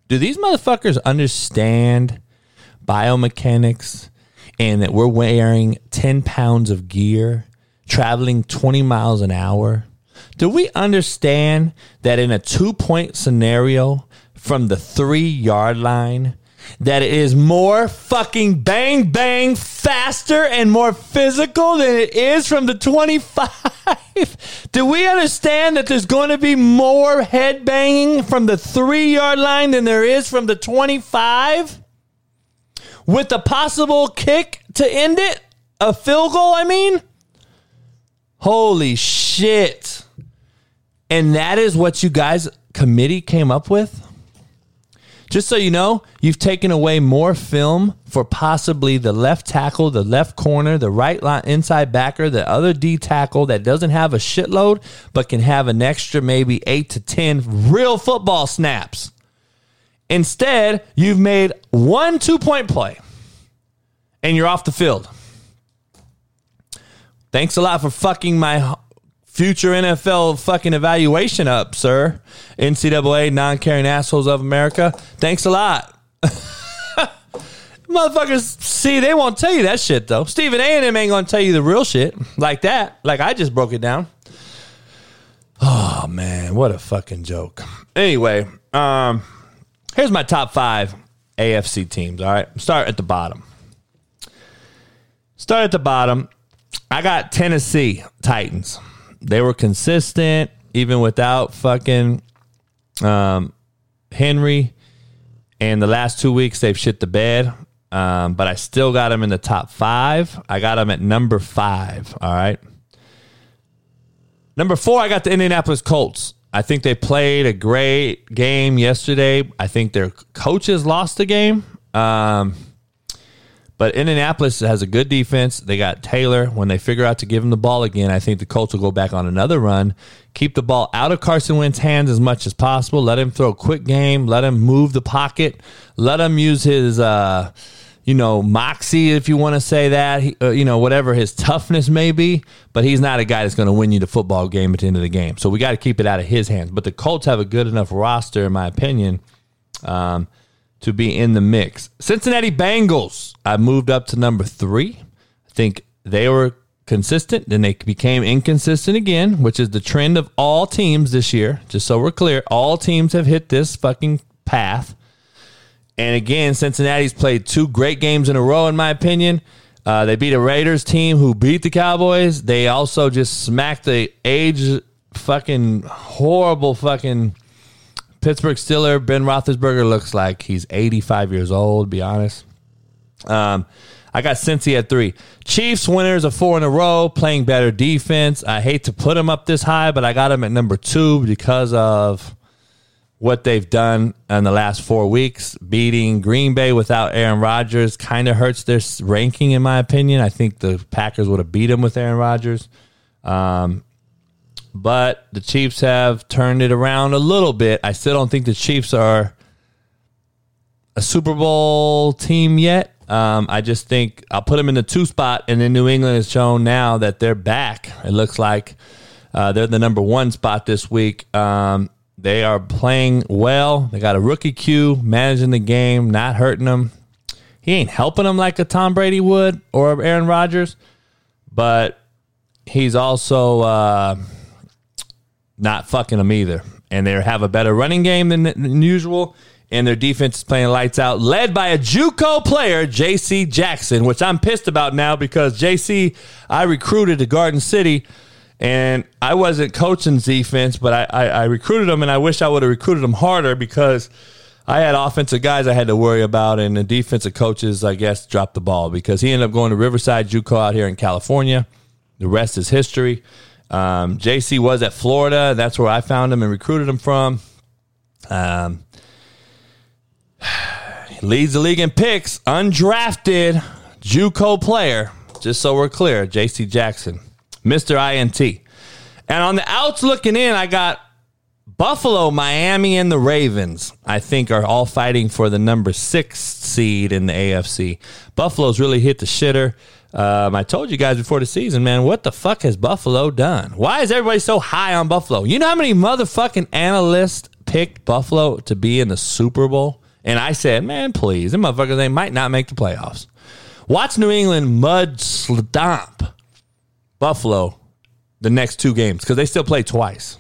Do these motherfuckers understand biomechanics and that we're wearing 10 pounds of gear, traveling 20 miles an hour, Do we understand that in a two point scenario from the three yard line, that it is more fucking bang bang faster and more physical than it is from the 25? [laughs] Do we understand that there's going to be more head banging from the three yard line than there is from the 25? With a possible kick to end it? A field goal, I mean? Holy shit. And that is what you guys committee came up with? Just so you know, you've taken away more film for possibly the left tackle, the left corner, the right line inside backer, the other D tackle that doesn't have a shitload, but can have an extra maybe eight to 10 real football snaps. Instead, you've made one two point play and you're off the field. Thanks a lot for fucking my future NFL fucking evaluation up, sir. NCAA non caring assholes of America. Thanks a lot. [laughs] Motherfuckers, see, they won't tell you that shit though. Stephen A and M ain't gonna tell you the real shit like that. Like I just broke it down. Oh man, what a fucking joke. Anyway, um, here's my top five AFC teams. All right, start at the bottom. Start at the bottom. I got Tennessee Titans. They were consistent even without fucking um, Henry. And the last two weeks they've shit the bed. Um, but I still got them in the top five. I got them at number five. All right. Number four, I got the Indianapolis Colts. I think they played a great game yesterday. I think their coaches lost the game. Um, but Indianapolis has a good defense. They got Taylor. When they figure out to give him the ball again, I think the Colts will go back on another run. Keep the ball out of Carson Wentz's hands as much as possible. Let him throw a quick game. Let him move the pocket. Let him use his, uh, you know, moxie, if you want to say that. He, uh, you know, whatever his toughness may be. But he's not a guy that's going to win you the football game at the end of the game. So we got to keep it out of his hands. But the Colts have a good enough roster, in my opinion. Um, to be in the mix. Cincinnati Bengals, I moved up to number three. I think they were consistent, then they became inconsistent again, which is the trend of all teams this year. Just so we're clear, all teams have hit this fucking path. And again, Cincinnati's played two great games in a row, in my opinion. Uh, they beat a Raiders team who beat the Cowboys. They also just smacked the age fucking horrible fucking Pittsburgh Steeler Ben Roethlisberger looks like he's 85 years old. Be honest. Um, I got Cincy at three. Chiefs winners of four in a row, playing better defense. I hate to put them up this high, but I got them at number two because of what they've done in the last four weeks. Beating Green Bay without Aaron Rodgers kind of hurts their ranking, in my opinion. I think the Packers would have beat them with Aaron Rodgers. Um, but the Chiefs have turned it around a little bit. I still don't think the Chiefs are a Super Bowl team yet. Um, I just think I'll put them in the two spot, and then New England has shown now that they're back. It looks like uh, they're the number one spot this week. Um, they are playing well. They got a rookie Q managing the game, not hurting them. He ain't helping them like a Tom Brady would or Aaron Rodgers, but he's also. Uh, not fucking them either. And they have a better running game than, than usual. And their defense is playing lights out, led by a JUCO player, J.C. Jackson, which I'm pissed about now because J.C. I recruited to Garden City, and I wasn't coaching defense, but I, I, I recruited him, and I wish I would have recruited him harder because I had offensive guys I had to worry about, and the defensive coaches, I guess, dropped the ball because he ended up going to Riverside JUCO out here in California. The rest is history. Um, JC was at Florida. That's where I found him and recruited him from. Um, [sighs] leads the league in picks, undrafted JUCO player. Just so we're clear, JC Jackson, Mr. INT. And on the outs looking in, I got Buffalo, Miami, and the Ravens, I think, are all fighting for the number six seed in the AFC. Buffalo's really hit the shitter. Um, I told you guys before the season, man, what the fuck has Buffalo done? Why is everybody so high on Buffalo? You know how many motherfucking analysts picked Buffalo to be in the Super Bowl? And I said, man, please, them motherfuckers, they might not make the playoffs. Watch New England mud stomp Buffalo the next two games because they still play twice.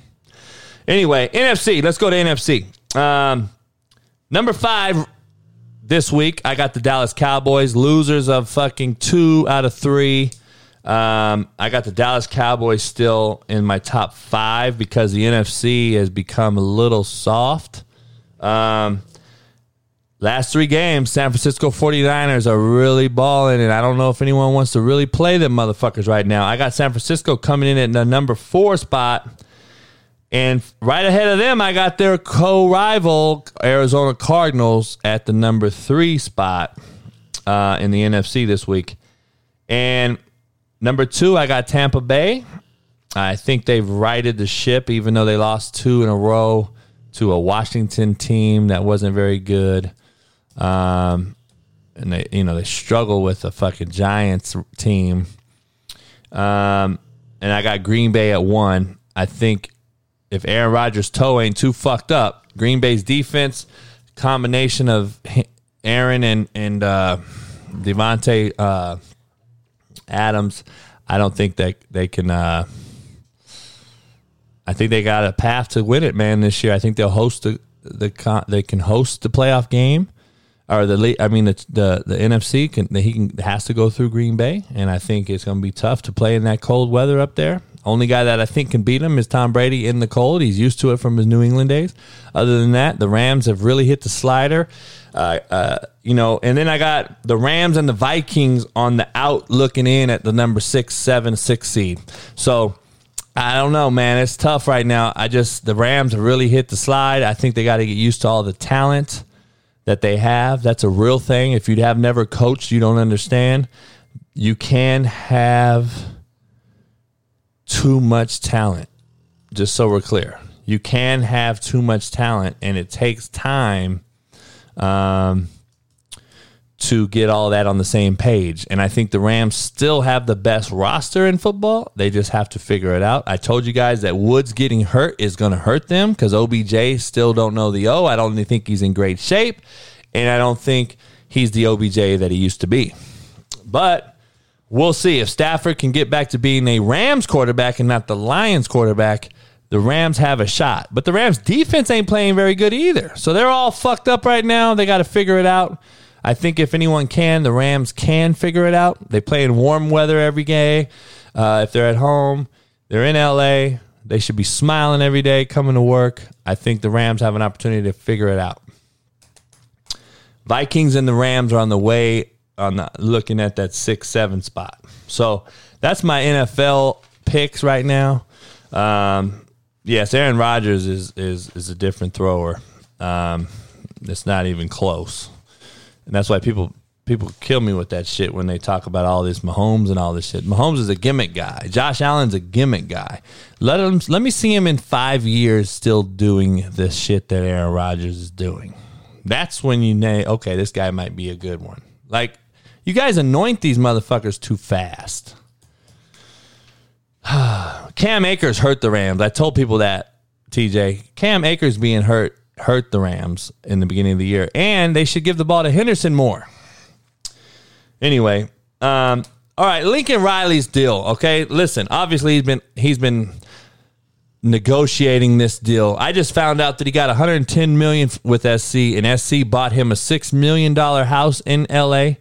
Anyway, NFC. Let's go to NFC. Um, number five this week, I got the Dallas Cowboys, losers of fucking two out of three. Um, I got the Dallas Cowboys still in my top five because the NFC has become a little soft. Um, last three games, San Francisco 49ers are really balling, and I don't know if anyone wants to really play them motherfuckers right now. I got San Francisco coming in at the number four spot. And right ahead of them, I got their co rival, Arizona Cardinals, at the number three spot uh, in the NFC this week. And number two, I got Tampa Bay. I think they've righted the ship, even though they lost two in a row to a Washington team that wasn't very good. Um, and they, you know, they struggle with a fucking Giants team. Um, and I got Green Bay at one. I think if Aaron Rodgers' toe ain't too fucked up, Green Bay's defense combination of Aaron and and uh, Davante uh, Adams, I don't think that they can. Uh, I think they got a path to win it, man. This year, I think they'll host the the they can host the playoff game, or the I mean the the, the NFC can he can has to go through Green Bay, and I think it's going to be tough to play in that cold weather up there. Only guy that I think can beat him is Tom Brady in the cold. He's used to it from his New England days. Other than that, the Rams have really hit the slider. Uh, uh, you know, and then I got the Rams and the Vikings on the out looking in at the number six, seven, six seed. So I don't know, man. It's tough right now. I just the Rams have really hit the slide. I think they got to get used to all the talent that they have. That's a real thing. If you have never coached, you don't understand. You can have too much talent. Just so we're clear, you can have too much talent, and it takes time um, to get all that on the same page. And I think the Rams still have the best roster in football. They just have to figure it out. I told you guys that Woods getting hurt is going to hurt them because OBJ still don't know the O. I don't think he's in great shape, and I don't think he's the OBJ that he used to be. But we'll see if Stafford can get back to being a Rams quarterback and not the Lions quarterback. The Rams have a shot, but the Rams defense ain't playing very good either. So they're all fucked up right now. They got to figure it out. I think if anyone can, the Rams can figure it out. They play in warm weather every day. Uh, if they're at home, they're in LA. They should be smiling every day coming to work. I think the Rams have an opportunity to figure it out. Vikings and the Rams are on the way on the, looking at that six seven spot. So that's my NFL picks right now. Um, yes, Aaron Rodgers is is is a different thrower. Um, it's not even close, and that's why people people kill me with that shit when they talk about all this Mahomes and all this shit. Mahomes is a gimmick guy. Josh Allen's a gimmick guy. Let him let me see him in five years still doing this shit that Aaron Rodgers is doing. That's when you know, okay, this guy might be a good one. Like you guys anoint these motherfuckers too fast. [sighs] Cam Akers hurt the Rams. I told people that, TJ. Cam Akers being hurt hurt the Rams in the beginning of the year, and they should give the ball to Henderson more. Anyway, um, all right, Lincoln Riley's deal. Okay, listen. Obviously, he's been he's been negotiating this deal. I just found out that he got 110 million with SC, and SC bought him a six million dollar house in LA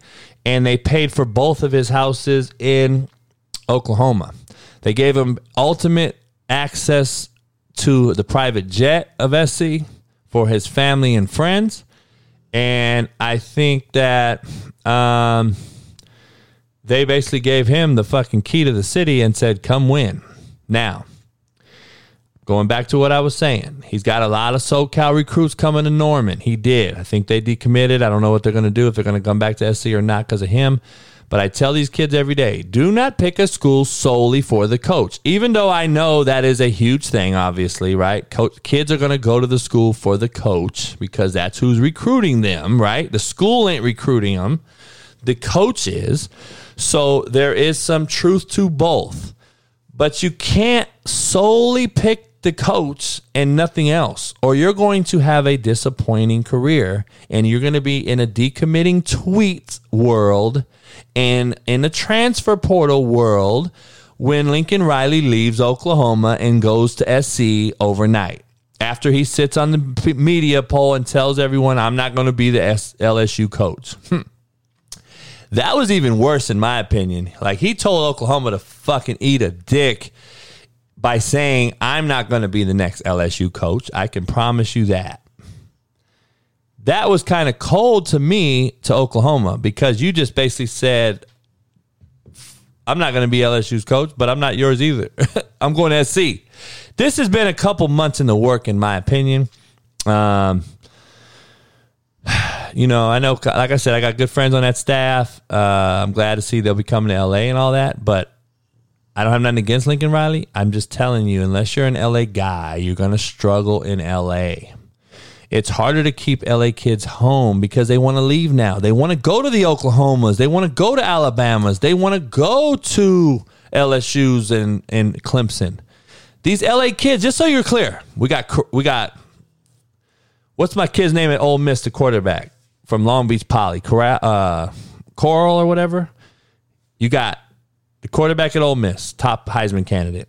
and they paid for both of his houses in Oklahoma. They gave him ultimate access to the private jet of SC for his family and friends. And I think that um, they basically gave him the fucking key to the city and said, come win. Now, Going back to what I was saying, he's got a lot of SoCal recruits coming to Norman. He did. I think they decommitted. I don't know what they're going to do if they're going to come back to SC or not because of him. But I tell these kids every day do not pick a school solely for the coach. Even though I know that is a huge thing, obviously, right? Kids are going to go to the school for the coach because that's who's recruiting them, right? The school ain't recruiting them, the coach is. So there is some truth to both. But you can't solely pick the coach and nothing else, or you're going to have a disappointing career and you're going to be in a decommitting tweet world and in a transfer portal world when Lincoln Riley leaves Oklahoma and goes to SC overnight. After he sits on the media poll and tells everyone, I'm not going to be the LSU coach. Hmm. That was even worse, in my opinion. Like, he told Oklahoma to fucking eat a dick by saying, I'm not going to be the next LSU coach. I can promise you that. That was kind of cold to me to Oklahoma because you just basically said, I'm not going to be LSU's coach, but I'm not yours either. [laughs] I'm going to SC. This has been a couple months in the work, in my opinion. Um, [sighs] you know, I know, like I said, I got good friends on that staff. Uh, I'm glad to see they'll be coming to LA and all that, but I don't have nothing against Lincoln Riley. I'm just telling you, unless you're an LA guy, you're going to struggle in LA. It's harder to keep LA kids home because they want to leave now. They want to go to the Oklahomas. They want to go to Alabamas. They want to go to LSU's and, and Clemson. These LA kids, just so you're clear, we got we got what's my kid's name at Ole Miss, the quarterback from Long Beach Poly, uh, Corral or whatever. You got the quarterback at Ole Miss, top Heisman candidate.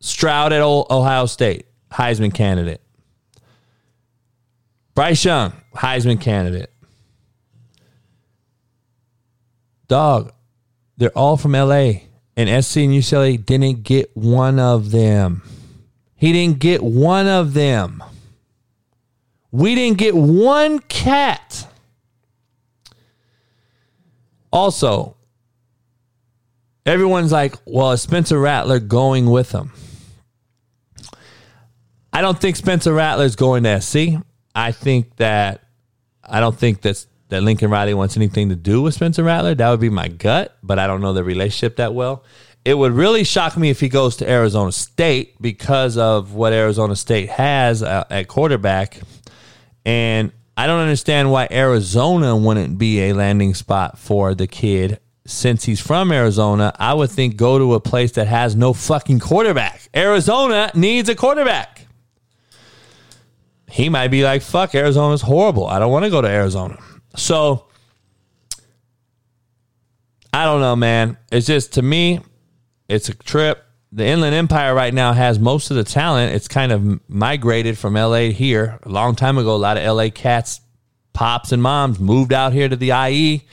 Stroud at Ohio State, Heisman candidate. Bryce Young, Heisman candidate. Dog, they're all from LA. And SC and UCLA didn't get one of them. He didn't get one of them. We didn't get one cat. Also, everyone's like, well, is Spencer Rattler going with him? I don't think Spencer Rattler is going to SC. I think that I don't think that that Lincoln Riley wants anything to do with Spencer Rattler. That would be my gut, but I don't know the relationship that well. It would really shock me if he goes to Arizona State because of what Arizona State has uh, at quarterback, and I don't understand why Arizona wouldn't be a landing spot for the kid. Since he's from Arizona, I would think go to a place that has no fucking quarterback. Arizona needs a quarterback he might be like, fuck, Arizona's horrible. I don't want to go to Arizona. So I don't know, man. It's just to me, it's a trip. The Inland Empire right now has most of the talent. It's kind of migrated from LA here. A long time ago, a lot of LA cats, pops and moms moved out here to the IE,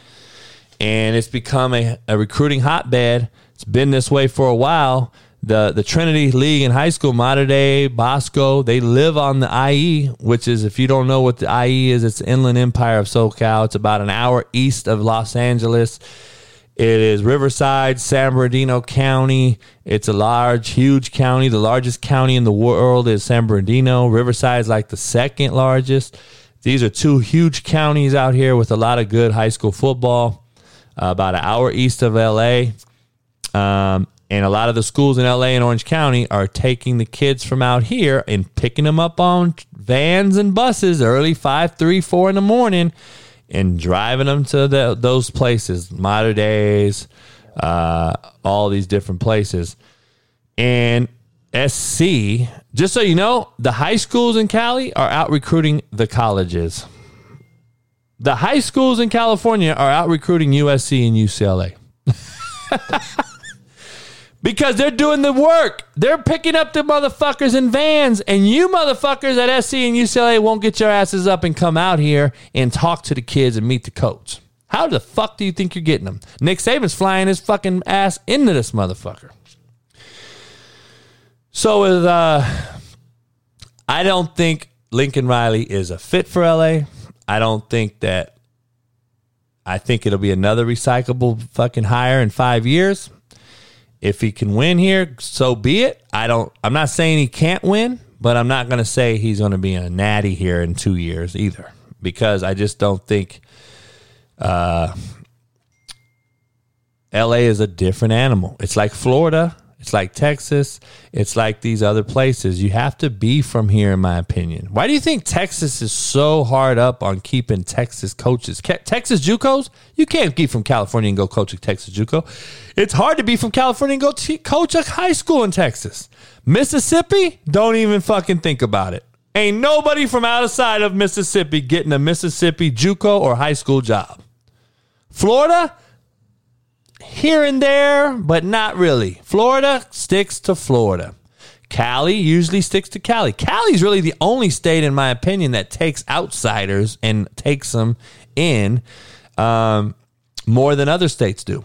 and it's become a, a recruiting hotbed. It's been this way for a while the the Trinity League in high school, Mater Dei, Bosco, they live on the IE, which is if you don't know what the IE is, it's the Inland Empire of SoCal. It's about an hour east of Los Angeles. It is Riverside, San Bernardino County. It's a large, huge county. The largest county in the world is San Bernardino. Riverside is like the second largest. These are two huge counties out here with a lot of good high school football. Uh, about an hour east of LA. Um, and a lot of the schools in LA and Orange County are taking the kids from out here and picking them up on vans and buses early five, three, four in the morning and driving them to the, those places, Mater Deis, uh, all these different places. And SC, just so you know, the high schools in Cali are out recruiting the colleges. The high schools in California are out recruiting USC and UCLA. [laughs] because they're doing the work. They're picking up the motherfuckers in vans, and you motherfuckers at SC and UCLA won't get your asses up and come out here and talk to the kids and meet the coach. How the fuck do you think you're getting them? Nick Saban's flying his fucking ass into this motherfucker. So with uh I don't think Lincoln Riley is a fit for LA. I don't think that I think it'll be another recyclable fucking hire in five years. If he can win here, so be it. I don't. I'm not saying he can't win, but I'm not going to say he's going to be a natty here in two years either, because I just don't think. Uh, LA is a different animal. It's like Florida. It's like Texas. It's like these other places. You have to be from here, in my opinion. Why do you think Texas is so hard up on keeping Texas coaches? Texas JUCOs, you can't be from California and go coach a Texas JUCO. It's hard to be from California and go t- coach a high school in Texas. Mississippi, don't even fucking think about it. Ain't nobody from outside of Mississippi getting a Mississippi JUCO or high school job. Florida, here and there, but not really. Florida sticks to Florida. Cali usually sticks to Cali. Cali's really the only state, in my opinion, that takes outsiders and takes them in um, more than other states do.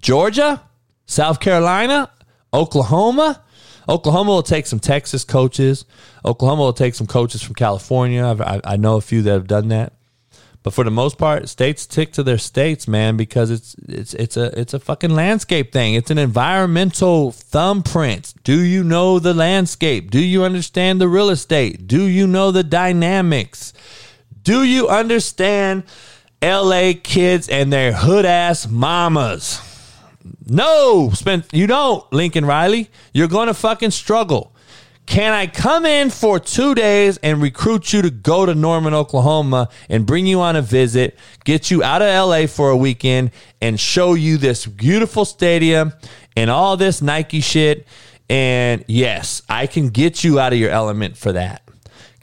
Georgia, South Carolina, Oklahoma. Oklahoma will take some Texas coaches. Oklahoma will take some coaches from California. I've, I, I know a few that have done that. But for the most part, states stick to their states, man, because it's it's it's a it's a fucking landscape thing. It's an environmental thumbprint. Do you know the landscape? Do you understand the real estate? Do you know the dynamics? Do you understand LA kids and their hood ass mamas? No, Spence, you don't, Lincoln Riley. You're going to fucking struggle. Can I come in for two days and recruit you to go to Norman, Oklahoma and bring you on a visit, get you out of LA for a weekend and show you this beautiful stadium and all this Nike shit? And yes, I can get you out of your element for that.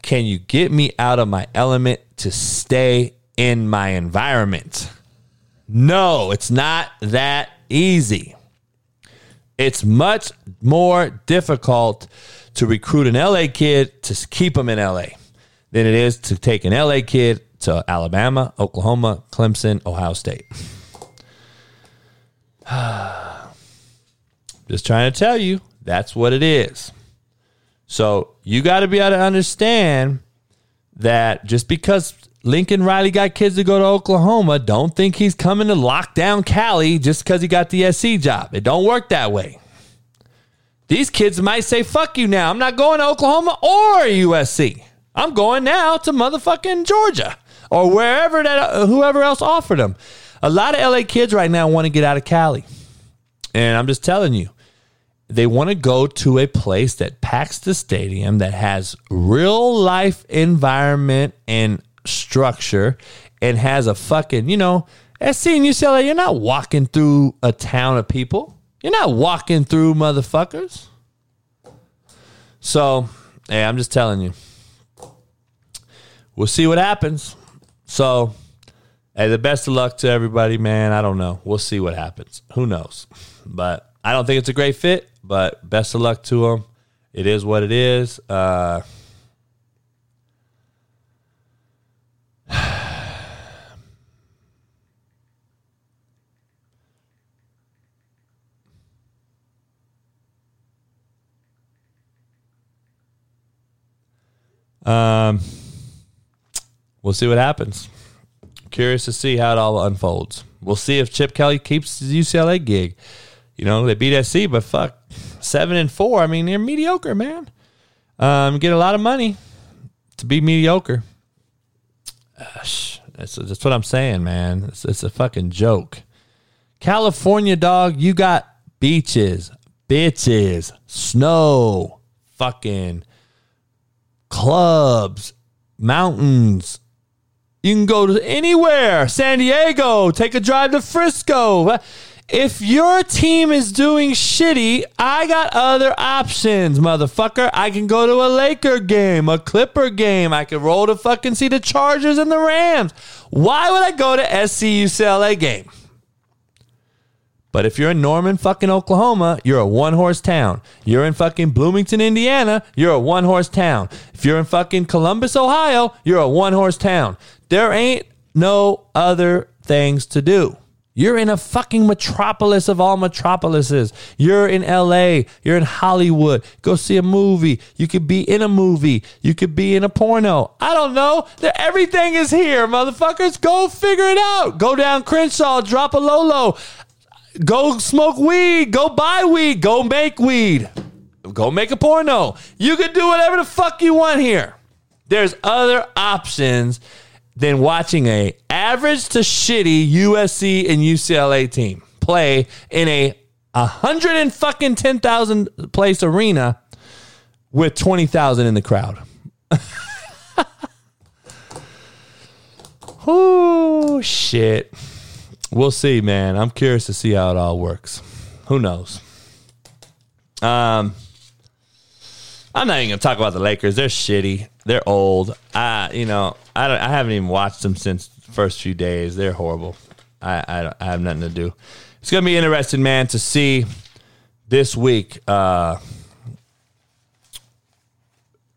Can you get me out of my element to stay in my environment? No, it's not that easy. It's much more difficult to recruit an LA kid to keep him in LA than it is to take an LA kid to Alabama, Oklahoma, Clemson, Ohio State. [sighs] Just trying to tell you, that's what it is. So you got to be able to understand that just because Lincoln Riley got kids to go to Oklahoma, don't think he's coming to lock down Cali just because he got the SC job. It don't work that way. These kids might say, fuck you now. I'm not going to Oklahoma or USC. I'm going now to motherfucking Georgia or wherever that, uh, whoever else offered them. A lot of LA kids right now want to get out of Cali. And I'm just telling you, they want to go to a place that packs the stadium, that has real life environment and structure, and has a fucking, you know, SC and UCLA, you're not walking through a town of people. You're not walking through motherfuckers. So, hey, I'm just telling you. We'll see what happens. So, hey, the best of luck to everybody, man. I don't know. We'll see what happens. Who knows? But I don't think it's a great fit, but best of luck to them. It is what it is. Uh, Um, we'll see what happens. Curious to see how it all unfolds. We'll see if Chip Kelly keeps his UCLA gig. You know, they beat SC, but fuck, seven and four. I mean, they're mediocre, man. Um, get a lot of money to be mediocre. Gosh, that's, that's what I'm saying, man. It's, it's a fucking joke. California, dog, you got beaches, bitches, snow, fucking clubs, mountains. You can go to anywhere, San Diego, take a drive to Frisco. If your team is doing shitty, I got other options, motherfucker. I can go to a Laker game, a Clipper game. I can roll to fucking see the Chargers and the Rams. Why would I go to SC UCLA game? But if you're in Norman, fucking Oklahoma, you're a one horse town. You're in fucking Bloomington, Indiana, you're a one horse town. If you're in fucking Columbus, Ohio, you're a one horse town. There ain't no other things to do. You're in a fucking metropolis of all metropolises. You're in LA. You're in Hollywood. Go see a movie. You could be in a movie. You could be in a porno. I don't know. Everything is here, motherfuckers. Go figure it out. Go down Crenshaw, drop a Lolo. Go smoke weed. Go buy weed. Go make weed. Go make a porno. You can do whatever the fuck you want here. There's other options than watching a average to shitty USC and UCLA team play in a a hundred and fucking ten thousand place arena with twenty thousand in the crowd. [laughs] oh shit. We'll see, man. I'm curious to see how it all works. Who knows? Um, I'm not even gonna talk about the Lakers. They're shitty. They're old. I, you know, I, don't. I haven't even watched them since the first few days. They're horrible. I, I, I have nothing to do. It's gonna be interesting, man, to see this week uh,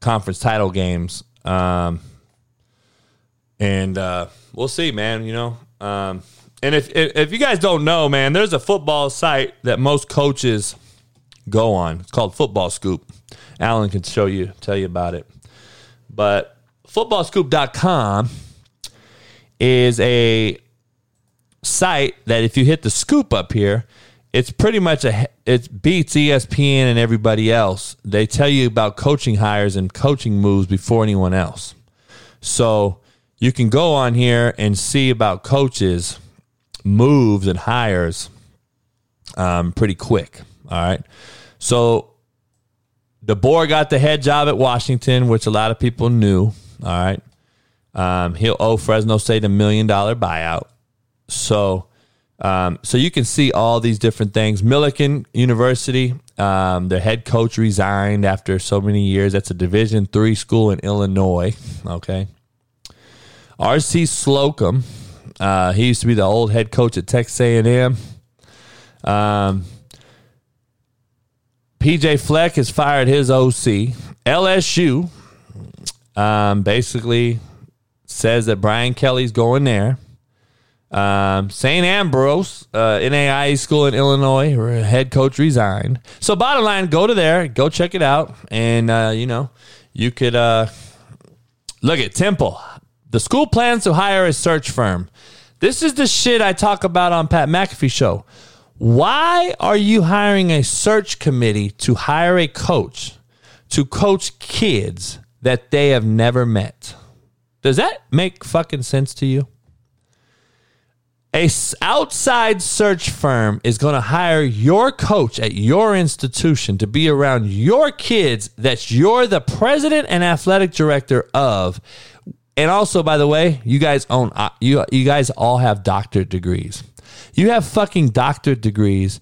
conference title games, um, and uh, we'll see, man. You know, um, and if, if you guys don't know, man, there's a football site that most coaches go on. It's called Football Scoop. Alan can show you, tell you about it. But footballscoop.com is a site that if you hit the scoop up here, it's pretty much a it beats ESPN and everybody else. They tell you about coaching hires and coaching moves before anyone else. So you can go on here and see about coaches moves and hires um, pretty quick. All right. So the DeBoer got the head job at Washington, which a lot of people knew. All right. Um, he'll owe Fresno State a million dollar buyout. So, um, so you can see all these different things. Millikin University, um, their head coach resigned after so many years. That's a Division three school in Illinois. Okay. R.C. Slocum, uh, he used to be the old head coach at Texas A&M. Um, PJ Fleck has fired his OC. LSU um, basically says that Brian Kelly's going there. Um, St. Ambrose, uh, NAIA school in Illinois, head coach resigned. So, bottom line, go to there, go check it out, and uh, you know you could uh, look at Temple. The school plans to hire a search firm. This is the shit I talk about on Pat McAfee show. Why are you hiring a search committee to hire a coach to coach kids that they have never met? Does that make fucking sense to you? A outside search firm is going to hire your coach at your institution to be around your kids that you're the president and athletic director of. And also, by the way, you guys own uh, you you guys all have doctorate degrees. You have fucking doctorate degrees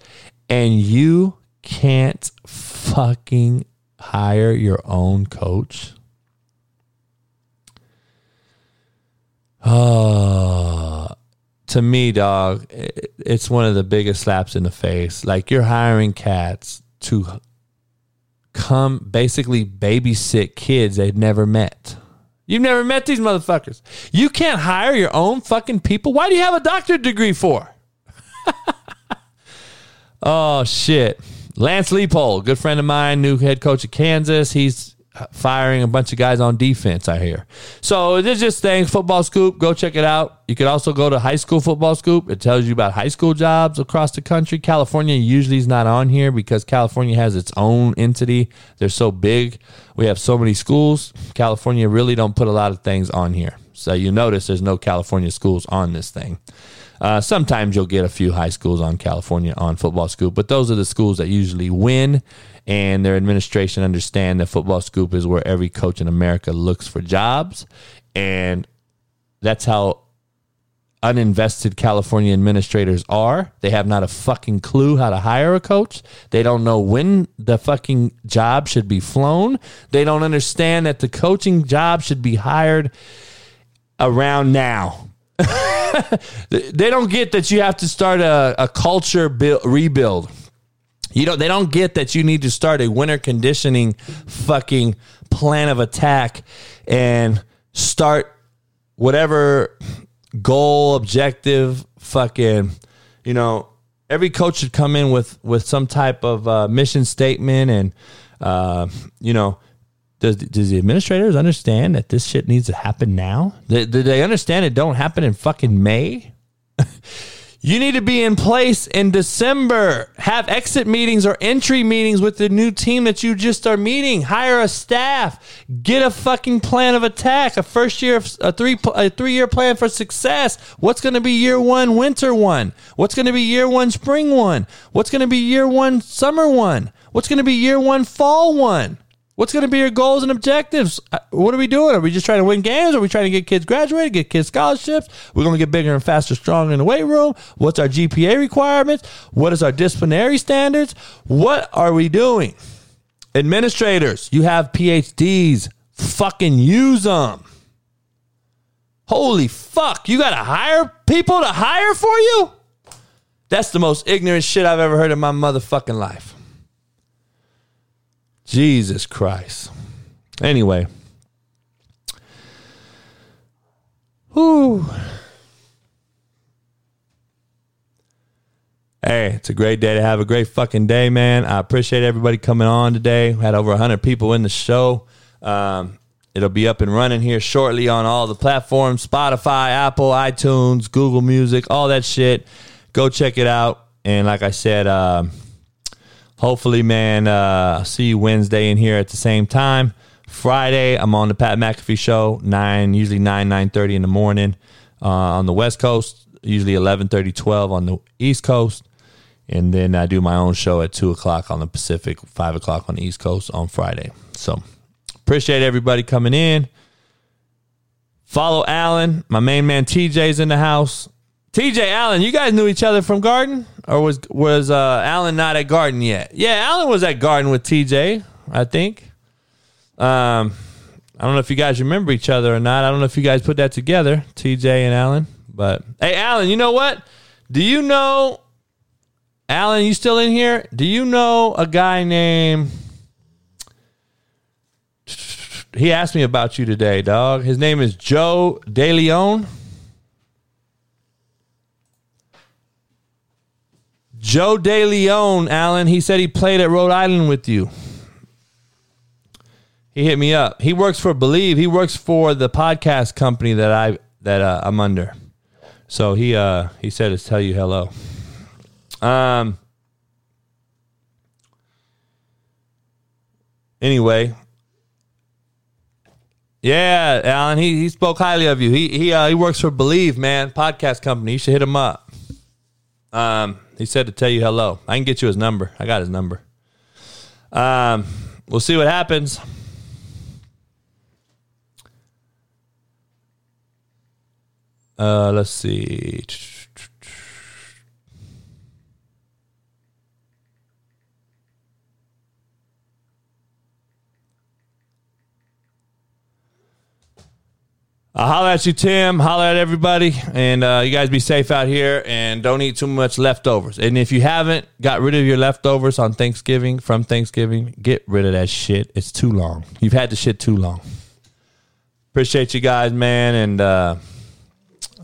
and you can't fucking hire your own coach. Oh, to me, dog, it's one of the biggest slaps in the face. Like you're hiring cats to come basically babysit kids they've never met. You've never met these motherfuckers. You can't hire your own fucking people. Why do you have a doctorate degree for? [laughs] oh shit. Lance Leipold, good friend of mine, new head coach of Kansas. He's firing a bunch of guys on defense, I hear. So this just things, Football Scoop. Go check it out. You could also go to High School Football Scoop. It tells you about high school jobs across the country. California usually is not on here because California has its own entity. They're so big. We have so many schools. California really don't put a lot of things on here. So you notice there's no California schools on this thing. Uh, sometimes you'll get a few high schools on California on Football Scoop, but those are the schools that usually win, and their administration understand that Football Scoop is where every coach in America looks for jobs, and that's how uninvested California administrators are. They have not a fucking clue how to hire a coach. They don't know when the fucking job should be flown. They don't understand that the coaching job should be hired around now [laughs] they don't get that you have to start a, a culture build, rebuild. You know, they don't get that you need to start a winter conditioning fucking plan of attack and start whatever goal, objective, fucking, you know, every coach should come in with with some type of uh, mission statement and uh, you know does, does the administrators understand that this shit needs to happen now? Do, do they understand it don't happen in fucking May? [laughs] you need to be in place in December. Have exit meetings or entry meetings with the new team that you just are meeting. Hire a staff. Get a fucking plan of attack. A first year, a three, a three year plan for success. What's going to be year one, winter one? What's going to be year one, spring one? What's going to be year one, summer one? What's going to be year one, fall one? What's going to be your goals and objectives? Uh, what are we doing? Are we just trying to win games? Are we trying to get kids graduated, get kids scholarships? We're going to get bigger and faster, stronger in the weight room. What's our GPA requirements? What is our disciplinary standards? What are we doing? Administrators, you have PhDs. Fucking use them. Holy fuck, you gotta hire people to hire for you? That's the most ignorant shit I've ever heard in my motherfucking life. Jesus Christ. Anyway. Whew. Hey, it's a great day to have a great fucking day, man. I appreciate everybody coming on today. We had over 100 people in the show. Um, it'll be up and running here shortly on all the platforms Spotify, Apple, iTunes, Google Music, all that shit. Go check it out. And like I said, uh, hopefully, man, uh, see you Wednesday in here at the same time. Friday, I'm on the Pat McAfee show, 9, usually 9, 9.30 in the morning uh, on the West Coast, usually 11.30, 12 on the East Coast. And then I do my own show at 2 o'clock on the Pacific, 5 o'clock on the East Coast on Friday. So appreciate everybody coming in. Follow Alan, My main man TJ's in the house. TJ Alan, you guys knew each other from Garden, or was was uh, Alan not at Garden yet? Yeah, Alan was at Garden with TJ, I think. Um, I don't know if you guys remember each other or not. I don't know if you guys put that together, TJ and Alan. But hey, Alan, you know what? Do you know Alan? You still in here? Do you know a guy named? He asked me about you today, dog. His name is Joe DeLeon. Joe DeLeon, Alan, He said he played at Rhode Island with you. He hit me up. He works for Believe. He works for the podcast company that I that uh, I'm under. So he uh he said to tell you hello. Um. Anyway. Yeah, Alan. He he spoke highly of you. He he uh, he works for Believe, man, podcast company. You should hit him up. Um, he said to tell you hello. I can get you his number. I got his number. Um, we'll see what happens. Uh, let's see. I'll holler at you, Tim. Holler at everybody. And uh, you guys be safe out here and don't eat too much leftovers. And if you haven't got rid of your leftovers on Thanksgiving, from Thanksgiving, get rid of that shit. It's too long. You've had the shit too long. Appreciate you guys, man. And, uh,